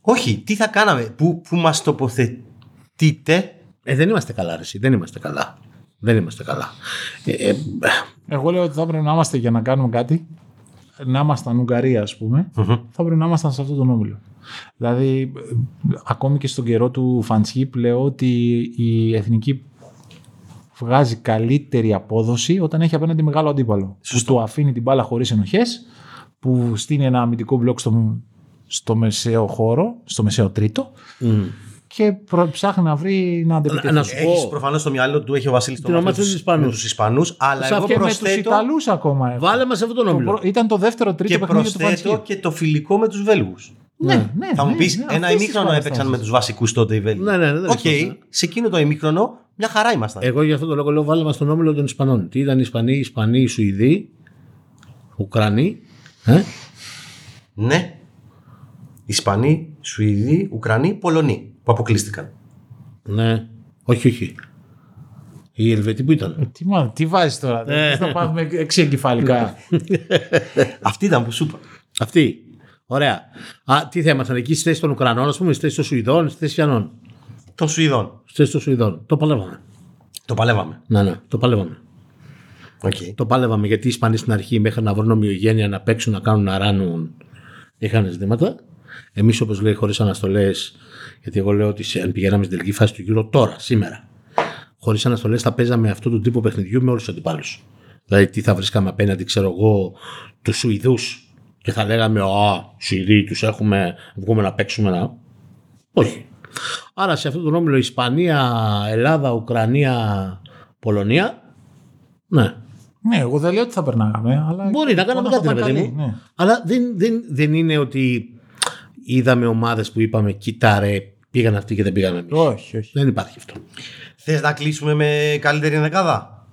Όχι, τι θα κάναμε, πού, πού μας τοποθετείτε; Ε, δεν είμαστε καλά, ρε, εσύ. Δεν είμαστε καλά. Δεν είμαστε καλά. Ε, ε, Εγώ λέω ότι θα πρέπει να είμαστε για να κάνουμε κάτι. Να ήμασταν Ουγγαρία, ας πούμε. Θα πρέπει να ήμασταν σε αυτόν τον όμιλο. Δηλαδή, ε, ακόμη και στον καιρό του Φαντσίπ λέω ότι η εθνική βγάζει καλύτερη απόδοση όταν έχει απέναντι μεγάλο αντίπαλο. Που του αφήνει την μπάλα χωρίς ενοχές, που στείνει ένα αμυντικό μπλοκ στο, στο μεσαίο χώρο, στο μεσαίο τρίτο μ. Και προ- ψάχνει να βρει να αντεπιτεθεί. να σου πω- Έχεις προφανώς στο μυαλό του, έχει ο Βασίλης Την ομάδα τους Ισπανούς. τους Ισπανούς, αλλά Σε εγώ αυτό και με τους προσθέτω, Ιταλούς ακόμα. έχω. Βάλε μας σε αυτόν τον Το όμιλο. προ- Ήταν το δεύτερο τρίτο και παιχνίδι του προσθέτω Φαντσίπ. και το φιλικό με τους Βέλγους. Ναι, ναι. Θα μου ναι, πεις, ναι, ένα αυτές τις ημίχρονο έπαιξαν με παραστάσεις. τους βασικούς τότε οι Βέλγοι. Ναι, ναι, ναι, δεν Οκ, ξέρω. σε εκείνο το ημίχρονο μια χαρά ήμασταν. Εγώ για αυτό το λόγο λέω βάλε μας στον όμιλο των Ισπανών. Τι ήταν οι Ισπανοί, οι Ισπανοί, οι Σουηδοί, Ουκρανοί. Ε; Ναι. Ισπανοί, Σουηδοί, Ουκρανοί, Πολωνοί που αποκλείστηκαν. Ναι. Όχι, όχι. Οι Ελβετοί που ήταν. Τι, μα, τι βάζεις τώρα, δεν θα πάμε έξι εγκεφαλικά. Αυτή ήταν που σου είπα. Αυτοί. Ωραία. Α, τι θα ήμασταν εκεί στη θέση των Ουκρανών, ας πούμε, στη θέση των Σουηδών, στη θέση Ιανών. Των Σουηδών. Στη θέση των Σουηδών. Το παλεύαμε. Το παλεύαμε. Ναι, ναι, το παλεύαμε. Okay. Το παλεύαμε γιατί οι Ισπανοί στην αρχή μέχρι να βρουν ομοιογένεια, να παίξουν, να κάνουν, να ράνουν, είχαν ζητήματα. Εμείς, όπως λέει, χωρίς αναστολές, γιατί εγώ λέω ότι σε- αν πηγαίναμε στην τελική φάση του γύρω τώρα, σήμερα, χωρίς αναστολές θα παίζαμε αυτόν τον τύπο παιχνιδιού με όλους τους αντιπάλους. Δηλαδή, τι θα βρίσκαμε απέναντι, ξέρω εγώ, τους Σουηδούς και θα λέγαμε, Α, Σουηδοί, τους έχουμε, βγούμε να παίξουμε να. Όχι. Άρα σε αυτόν τον όμιλο Ισπανία, Ελλάδα, Ουκρανία, Πολωνία. Ναι, ναι, εγώ δεν λέω ότι θα περνάγαμε. Αλλά Μπορεί να κάναμε θα κάτι, ρε ήταν παιδί καλή, μου. ναι. Αλλά δεν, δεν, δεν είναι ότι είδαμε ομάδες που είπαμε, κοίτα ρε, πήγαν αυτοί και δεν πήγαμε εμείς. Όχι, όχι. Δεν υπάρχει αυτό. Θες να κλείσουμε με καλύτερη δεκάδα.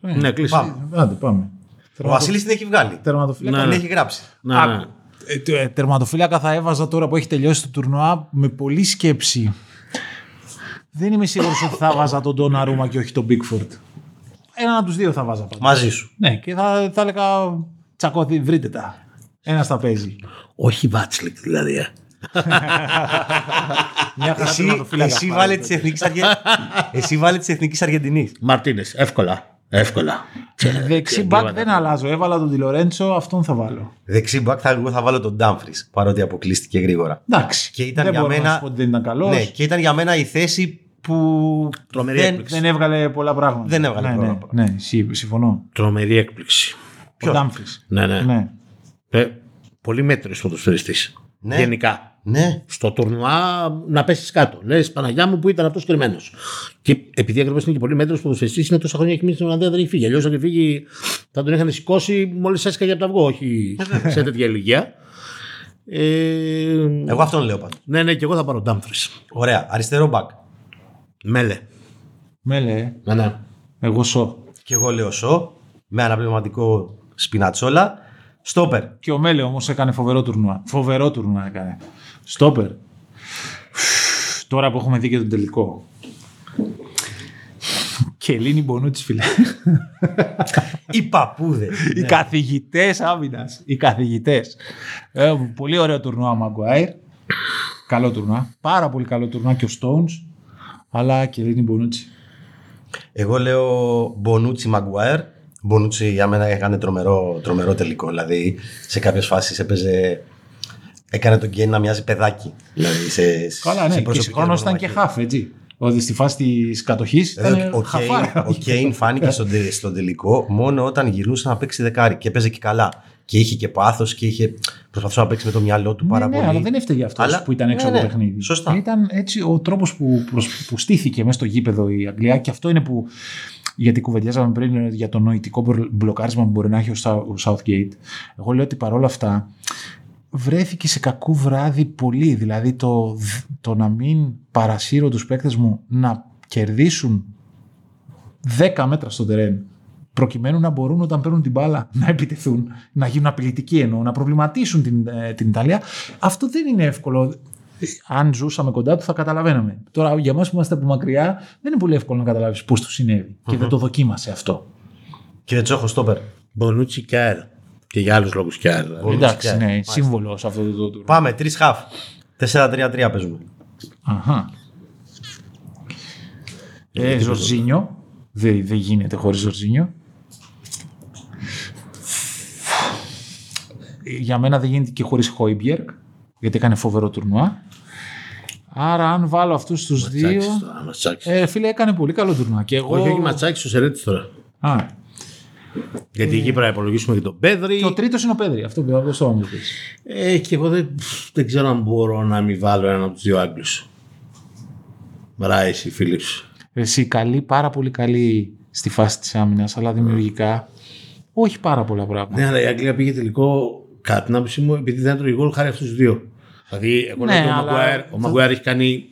ναι, κλείσει. Πάμε. Άντε, πάμε. Ο Βασίλης την έχει βγάλει. Τερματοφύλακα. Την Ναι. έχει γράψει. Ναι, ναι. Άκου. Ε, τε- ε, τερματοφύλακα θα έβαζα τώρα που έχει τελειώσει το τουρνουά με πολλή σκέψη. Δεν είμαι σίγουρος ότι θα βάζα τον Ντόνα Ρούμα και όχι τον Bigford. Έναν από τους δύο θα βάζα πάντα. Μαζί σου. Ναι, και θα, θα έλεγα τσακώθη, βρείτε τα. Ένας τα παίζει. Όχι Βάτσλικ δηλαδή. ε. Μια χαρά Εσύ, τερματοφύλακας εσύ πάλι. βάλε τη Εθνική Αργε... εσύ βάλε της Εθνικής Αργεντινής. Μαρτίνες, εύκολα. Εύκολα. Δεξί μπακ δεν αλλάζω. Έβαλα τον Τιλορέντσο, αυτόν θα βάλω. Δεξί μπακ θα, εγώ θα βάλω τον Ντάμφρις παρότι αποκλείστηκε γρήγορα. Εντάξει. Και ήταν δεν για μπορώ μένα- να σου πω ότι δεν ήταν καλός. Ναι, και ήταν για μένα η θέση που. Τρομερή δεν, έκπληξη. Δεν έβγαλε πολλά πράγματα. Δεν έβγαλε ναι, πολλά ναι, πράγματα. Ναι, συ- συμφωνώ. Τρομερή έκπληξη. Ο Ντάμφρις. Ναι, ναι. Ναι. Ε, πολύ μέτριος ποδοσφαιριστής. Ναι. Γενικά. Ναι. Στο τουρνουά να πέσεις κάτω. Λες Παναγιά μου που ήταν αυτός κρυμμένος. Και επειδή ακριβώς είναι και πολύ μέτρο ποδοσφαιριστής, είναι τόσα χρόνια έχει μείνει στην Ολλανδία δεν έχει φύγει. Αλλιώς θα είχε φύγει, θα τον είχαν σηκώσει μόλις έσκαγε από το αυγό, όχι σε τέτοια ηλικία. Ε, Εγώ αυτόν λέω πάντως. ναι, ναι, και εγώ θα πάρω Ντάμφρι. Ωραία. Αριστερό μπακ. Μέλε. Μέλε, ε. Ναι, ναι. εγώ σω. Και εγώ λέω Σο. Με αναπληρωματικό σπινατσόλα. Στόπερ. Και ο Μέλε όμως έκανε φοβερό τουρνουά. Φοβερό τουρνουά έκανε. Στόπερ. Τώρα που έχουμε δει και τον τελικό. Και Ελλήνη Μπονούτσι, φίλε. Οι παππούδες. Οι καθηγητές άμυνας. Οι καθηγητές. Ε, πολύ ωραίο τουρνουά ο Μαγκουάιρ. Καλό τουρνουά. Πάρα πολύ καλό τουρνουά και ο Stones. Αλλά και Ελλήνη Μπονούτσι. Εγώ λέω Μπονούτσι Μαγκουάερ. Μπονούτσι για μένα έκανε τρομερό, τρομερό τελικό. Δηλαδή σε κάποιες φάσεις έπαιζε. Έκανε τον Γκέιν να μοιάζει παιδάκι. Δηλαδή σε, Καλά, σε ναι. Και προσωπική συγχρόνως ήταν και ορμανομαχία. χάφ, έτσι. ότι στη φάση της κατοχής ήταν Δηλαδή, ο, Κέιν, χαφάρα. ο Κέιν φάνηκε στον, τε- στον τελικό μόνο όταν γυρνούσε να παίξει δεκάρι και παίζει και καλά. Και είχε και πάθος και είχε προσπαθούσε να παίξει με το μυαλό του πάρα ναι, πολύ. ναι, αλλά δεν έφταιγε αυτός Αλλά- που ήταν έξω ναι, από το ναι, παιχνίδι. σωστά. Ήταν έτσι ο τρόπος που, προσ- που στήθηκε μέσα στο γήπεδο η Αγγλία και αυτό είναι που. Γιατί κουβεντιάζαμε πριν για το νοητικό μπρο- μπλοκάρισμα που μπορεί να έχει ο Σα- ο Southgate. Εγώ λέω ότι παρόλα αυτά βρέθηκε σε κακό βράδυ πολύ. Δηλαδή το, το να μην παρασύρω τους παίκτες μου να κερδίσουν 10 μέτρα στο τερέν προκειμένου να μπορούν όταν παίρνουν την μπάλα να επιτεθούν, να γίνουν απειλητικοί εννοώ, να προβληματίσουν την, ε, την Ιταλία. Αυτό δεν είναι εύκολο. Αν ζούσαμε κοντά του θα καταλαβαίναμε. Τώρα για εμάς που είμαστε από μακριά δεν είναι πολύ εύκολο να καταλάβεις πώς του συνέβη και δεν το δοκίμασε αυτό. Κύριε Τσόχο, στόπερ. Μπονούτσι και αέρα. Και για άλλους λόγους και αέρα. δηλαδή. Εντάξει, και- ναι, μάλιστα. σύμβολος σε αυτό το τουρνουά. Πάμε, τρεις χαφ. 4-3-3 παίζουμε. Αχα. Ε, Ζορζίνιο. Δεν, δεν γίνεται χωρίς Ζορζίνιο. Για μένα δεν γίνεται και χωρίς Χόιμπιερκ, γιατί έκανε φοβερό τουρνουά. Άρα αν βάλω αυτούς τους δύο... Ματσάκης τώρα, ματσάκης. Ε, φίλε, έκανε πολύ καλό τουρνουά. Και εγώ... Όχι, όχι ματσάκι, ο Σερέτης τώρα. Α, Γιατί εκεί πρέπει να υπολογίσουμε και τον Πέδρη. και ο τρίτος είναι ο Πέδρη. Αυτό που αυτό μου πεις. Ε, και εγώ δεν, δεν ξέρω αν μπορώ να μην βάλω έναν από τους δύο Άγγλους. Ράις ή Φίλιπς. Εσύ καλή, πάρα πολύ καλή στη φάση της άμυνας, αλλά δημιουργικά όχι πάρα πολλά πράγματα. Ναι, αλλά η Αγγλία πήγε τελικό κατά την άποψή μου επειδή δεν έτρωγε γκολ χάρη αυτούς τους δύο. Δηλαδή, εγώ Ναι, λέω ότι ο αλλά- Μαγκουάιρ- ο Μαγκουάιρ έχει κάνει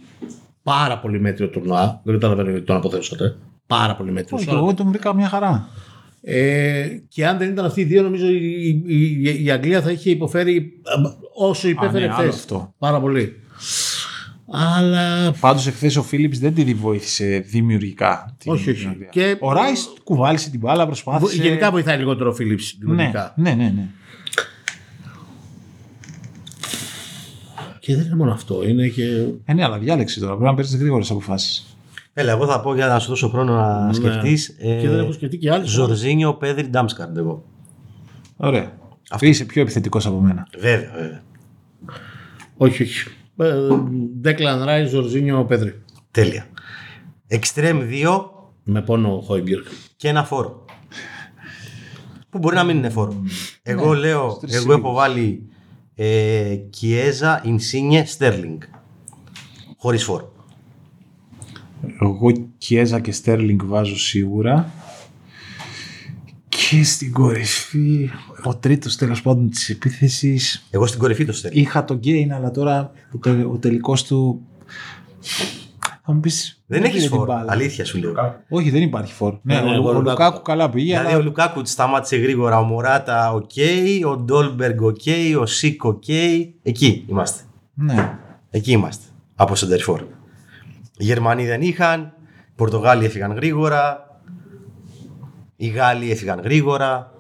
πάρα πολύ μέτριο τουρνουά. Δεν καταλαβαίνω γιατί τον αποθέσατε. Πάρα πολύ μέτριο. Όχι, εγώ τον βρήκα μια χαρά. Ε, και αν δεν ήταν αυτοί οι δύο, νομίζω η, η, η- η Αγγλία θα είχε υποφέρει α, όσο υπέφερε ναι, άλλο χθες. αυτό. Πάρα πολύ. Αλλά. Πάντως εχθές ο Φίλιπς δεν τη βοήθησε δημιουργικά. την Όχι, όχι. Αγγλία. Και- Ο Ράι κουβάλισε την μπάλα, προσπάθησε. Γενικά βοηθάει λιγότερο ο Φίλιπς ναι, δημιουργικά. ναι, ναι, ναι. Και δεν είναι μόνο αυτό. Είναι και. Ε, ναι, αλλά διάλεξη τώρα. Πρέπει να παίρνεις γρήγορες αποφάσεις. Έλα, εγώ θα πω για να σου δώσω χρόνο να Ναι. σκεφτείς. Και δεν έχω σκεφτεί και άλλες. Ζορζίνιο, Πέδρι, Ντάμσγκααρντ εγώ. Ωραία. Αυτό είσαι πιο επιθετικός από μένα. Βέβαια, βέβαια. Όχι, όχι. Ντέκλαν Ράις, Ζορζίνιο, Πέδρι. Τέλεια. Εξτρέμ 2 Με πόνο ο Χόιμπιερκ. και ένα φορ. Που μπορεί να μην είναι φορ. Εγώ λέω, τρεις εγώ σίγουρους. έχω βάλει ε, Κιέζα, Ινσίνιε, Στέρλινγκ. Χωρίς φορ. Εγώ Κιέζα και Στέρλινγκ βάζω σίγουρα. Και στην κορυφή, ο τρίτος τέλος πάντων της επίθεσης. Εγώ στην κορυφή το Στέρλινγκ. Είχα τον Κέιν, αλλά τώρα ο, τε- ο τελικός του. Θα μου πεις. Δεν έχεις φορ. Αλήθεια σου λέω. Όχι, δεν υπάρχει φορ. Ναι, ναι, ο, εγώ ο Λουκάκου. Λουκάκου καλά πήγε. Δηλαδή αλλά... ο Λουκάκου σταμάτησε γρήγορα, ο Μωράτα οκ, ο Ντόλμπεργκ οκ, ο Σίκ οκ. Εκεί είμαστε. Ναι. Εκεί είμαστε. Από σέντερ φορ. Οι Γερμανοί δεν είχαν, οι Πορτογάλοι έφυγαν γρήγορα, οι Γάλλοι έφυγαν γρήγορα.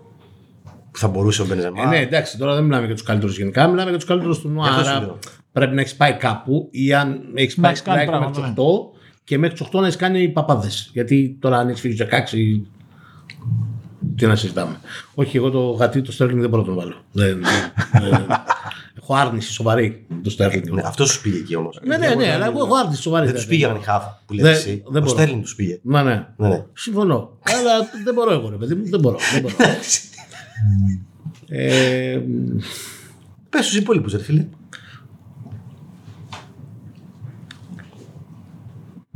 Που θα μπορούσε ο Μπενζεμά. Ε, ναι, εντάξει, τώρα δεν μιλάμε για τους καλύτερους γενικά, μιλάμε για τους καλύτερους του Νουά. Αυτό σου Άρα λέω. πρέπει να έχεις πάει κάπου ή αν έχεις Να πάει έχεις κάνει τουλάχιστον μέχρι πράγματα, του 8 και μέχρι του 8 να έχεις κάνει παπάδες. Γιατί τώρα αν έχεις φύγει του 16. Τι να συζητάμε. Όχι, εγώ το γατί το Στέρλινγκ δεν μπορώ να τον βάλω. Δεν, δεν- έχω άρνηση σοβαρή το Στέρλινγκ. Ναι, αυτός σου πήγε εκεί όμως. Ναι, ναι, ναι, αλλά εγώ έχω άρνηση σοβαρή. Δεν τους πήγε η χάφ που λέτε Δεν- εσύ. δεν ο μπορώ. Στέρλινγκ τους πήγε. Ναι, ναι. Ναι, ναι. Συμφωνώ. αλλά δεν μπορώ εγώ, ρε παιδί μου. Δεν μπορώ. Δεν μπορώ. ε, Πες στους υπόλοιπους, ρε φίλε.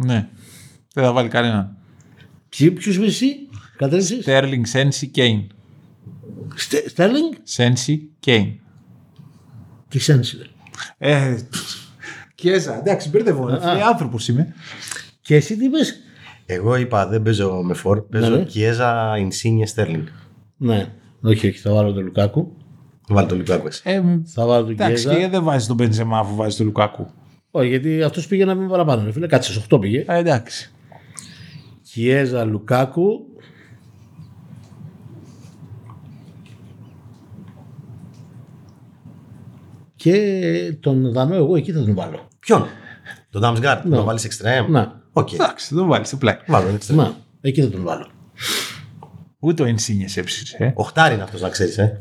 Ναι. Δεν θα βάλει κανένα. Ποιο είσαι εσύ, κατέληξε. Στέρλινγκ, Σένσι, Κέιν. Στέρλινγκ. Σένσι, Κέιν. Τι σένση. Ε, Κιέζα, εντάξει, μπερδεύω. άνθρωπος είμαι. Και εσύ τι είπες; Εγώ είπα δεν παίζω με φόρ, παίζω ναι. Κιέζα, Ινσίνιε, Στέρλινγκ. Ναι. Όχι, όχι, θα βάλω τον Λουκάκου. Βάλει το Λουκάκου εσύ. Ε, Θα βάλω τον εντάξει, Κιέζα. και δεν βάζεις τον Μπεντζεμά αφού βάζεις τον Λουκάκου. Όχι, γιατί αυτός πήγε να μην παραπάνω. Ρε φίλε, κάτσε σε 8 πήγε. Ε, εντάξει. Κιέζα, Λουκάκου. Και τον Δανό εγώ εκεί θα τον βάλω. Ποιον; Τον Ντάμσγκάρτ. Να το βάλεις εξτρέμ. Να. Οκ. Εντάξει, θα τον βάλεις στο πλάι. Βάλω εξτρέμ. Να, εκεί θα τον βάλω. Ούτε ο Ενσίνιες έψησε. Ε. Οχτάρι είναι αυτός να ξέρεις. Ε.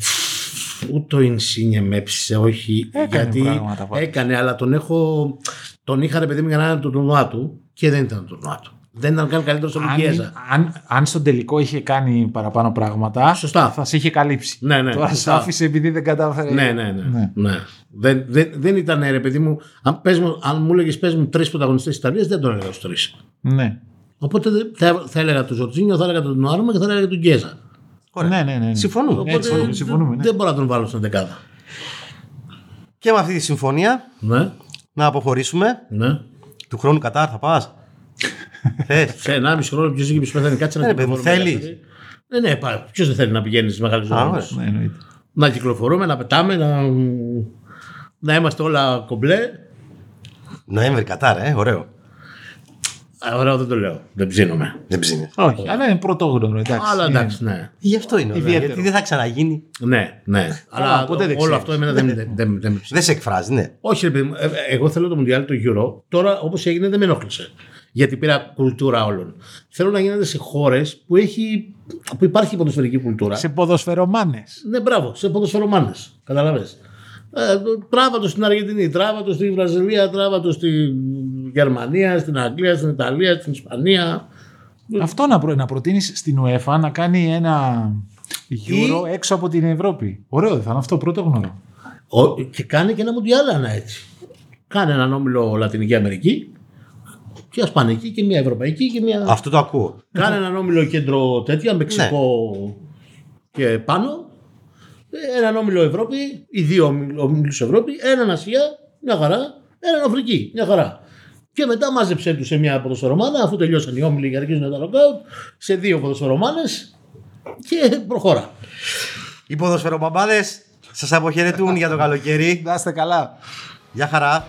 Ούτε ο Ινσίνιε με έψησε, όχι. Έκανε γιατί πράγματα πάντως. έκανε, αλλά τον έχω. Τον είχα ρε παιδί μου για να είναι το τουρνουά του και δεν ήταν το τουρνουά του. Δεν ήταν καν καλύτερος από τον Αν, Κιέζα. αν, αν στον τελικό είχε κάνει παραπάνω πράγματα, Σωστά. θα σε είχε καλύψει. Ναι, ναι, Τώρα σε σωστά. άφησε επειδή δεν κατάφερε. Ναι, ναι, ναι. Ναι. ναι. Δεν, δεν, δεν ήταν ρε παιδί μου. Αν, πες μου, αν μου έλεγες πες μου τρεις πρωταγωνιστές της Ιταλίας, δεν τον έλεγα του τρεις. Ναι. Οπότε δεν- θα, θα έλεγα τον Ζορτζίνιο, θα έλεγα τον Νουάρμα και θα έλεγα τον Κιέζα. Ωραία. Ναι, ναι, ναι, ναι. Συμφωνούμε. Ναι, Οπότε συμφωνούμε, συμφωνούμε, ναι. Δεν μπορώ να τον βάλω στην δεκάδα. Και με αυτή τη συμφωνία Ναι, να αποχωρήσουμε. ναι. Του χρόνου Κατάρ θα πας; Θες; Σε 1,5 χρόνο ποιος είχε πεθαίνει, κάτσε να Ναι, παιδί μου, κυκλοφορούμε, θέλεις. δηλαδή. Ναι, ναι, ποιος δεν θέλει να πηγαίνεις στι μεγάλε Α, ζώνε. ωραία. Ναι, εννοείται. Να κυκλοφορούμε, να πετάμε, να, να είμαστε όλα κομπλέ. Νοέμβρη Κατάρ, ε, ωραίο. Α, Ωραίο δεν το λέω. Δεν ψήνομαι. Δεν ψήνεις. Όχι, αλλά είναι πρωτόγνωρο, εντάξει. Αλλά Είναι- εντάξει, ναι. Γι' αυτό είναι. ωραίο, Ιδιαίτερο. Γιατί δεν θα ξαναγίνει. Ναι, ναι. Αλλά ποτέ δεν όλο ξέρεις. αυτό εμένα δεν, δεν, δεν, δεν με ψήνει. Δεν σε εκφράζει, ναι. Όχι, ρε παιδί μου, ε, ε, εγώ θέλω το Μουντιάλ το Euro. Τώρα, όπως έγινε, δεν με ενόχλησε. Γιατί πήρα κουλτούρα όλων. Θέλω να γίνεται σε χώρες που, έχει, που υπάρχει ποδοσφαιρική κουλτούρα. Σε ποδοσφαιρομάνες. Ναι, μπράβο, σε ποδοσφαιρομάνες. Καταλαβέ. Ε, τράβα το στην Αργεντινή, τράβα το στη Βραζιλία, τράβα το στη Γερμανία, στην Αγγλία, στην Ιταλία, στην Ισπανία. Αυτό να, προ, να προτείνεις στην UEFA να κάνει ένα Euro έξω από την Ευρώπη. Ωραίο, δεν θα είναι αυτό πρωτόγνωρο. Ο, και κάνει και ένα Μουντιάλ ένα έτσι. Κάνε έναν όμιλο Λατινική Αμερική, και Ασπανική και μια Ευρωπαϊκή και μια. Αυτό το ακούω. Κάνε έναν όμιλο κέντρο τέτοια, Μεξικό και πάνω. Έναν όμιλο Ευρώπη, οι δύο όμιλου Ευρώπη, έναν Ασία, μια χαρά, έναν Αφρική, μια χαρά. Και μετά μάζεψε τους σε μια ποδοσφαιρομάνα, αφού τελειώσαν οι όμιλοι και αρχίζουν τα λοκάουτ, σε δύο ποδοσφαιρομάνε και προχώρα. Οι ποδοσφαιροπαμπάδες σας αποχαιρετούν για το καλοκαίρι. Να είστε καλά. Γεια χαρά.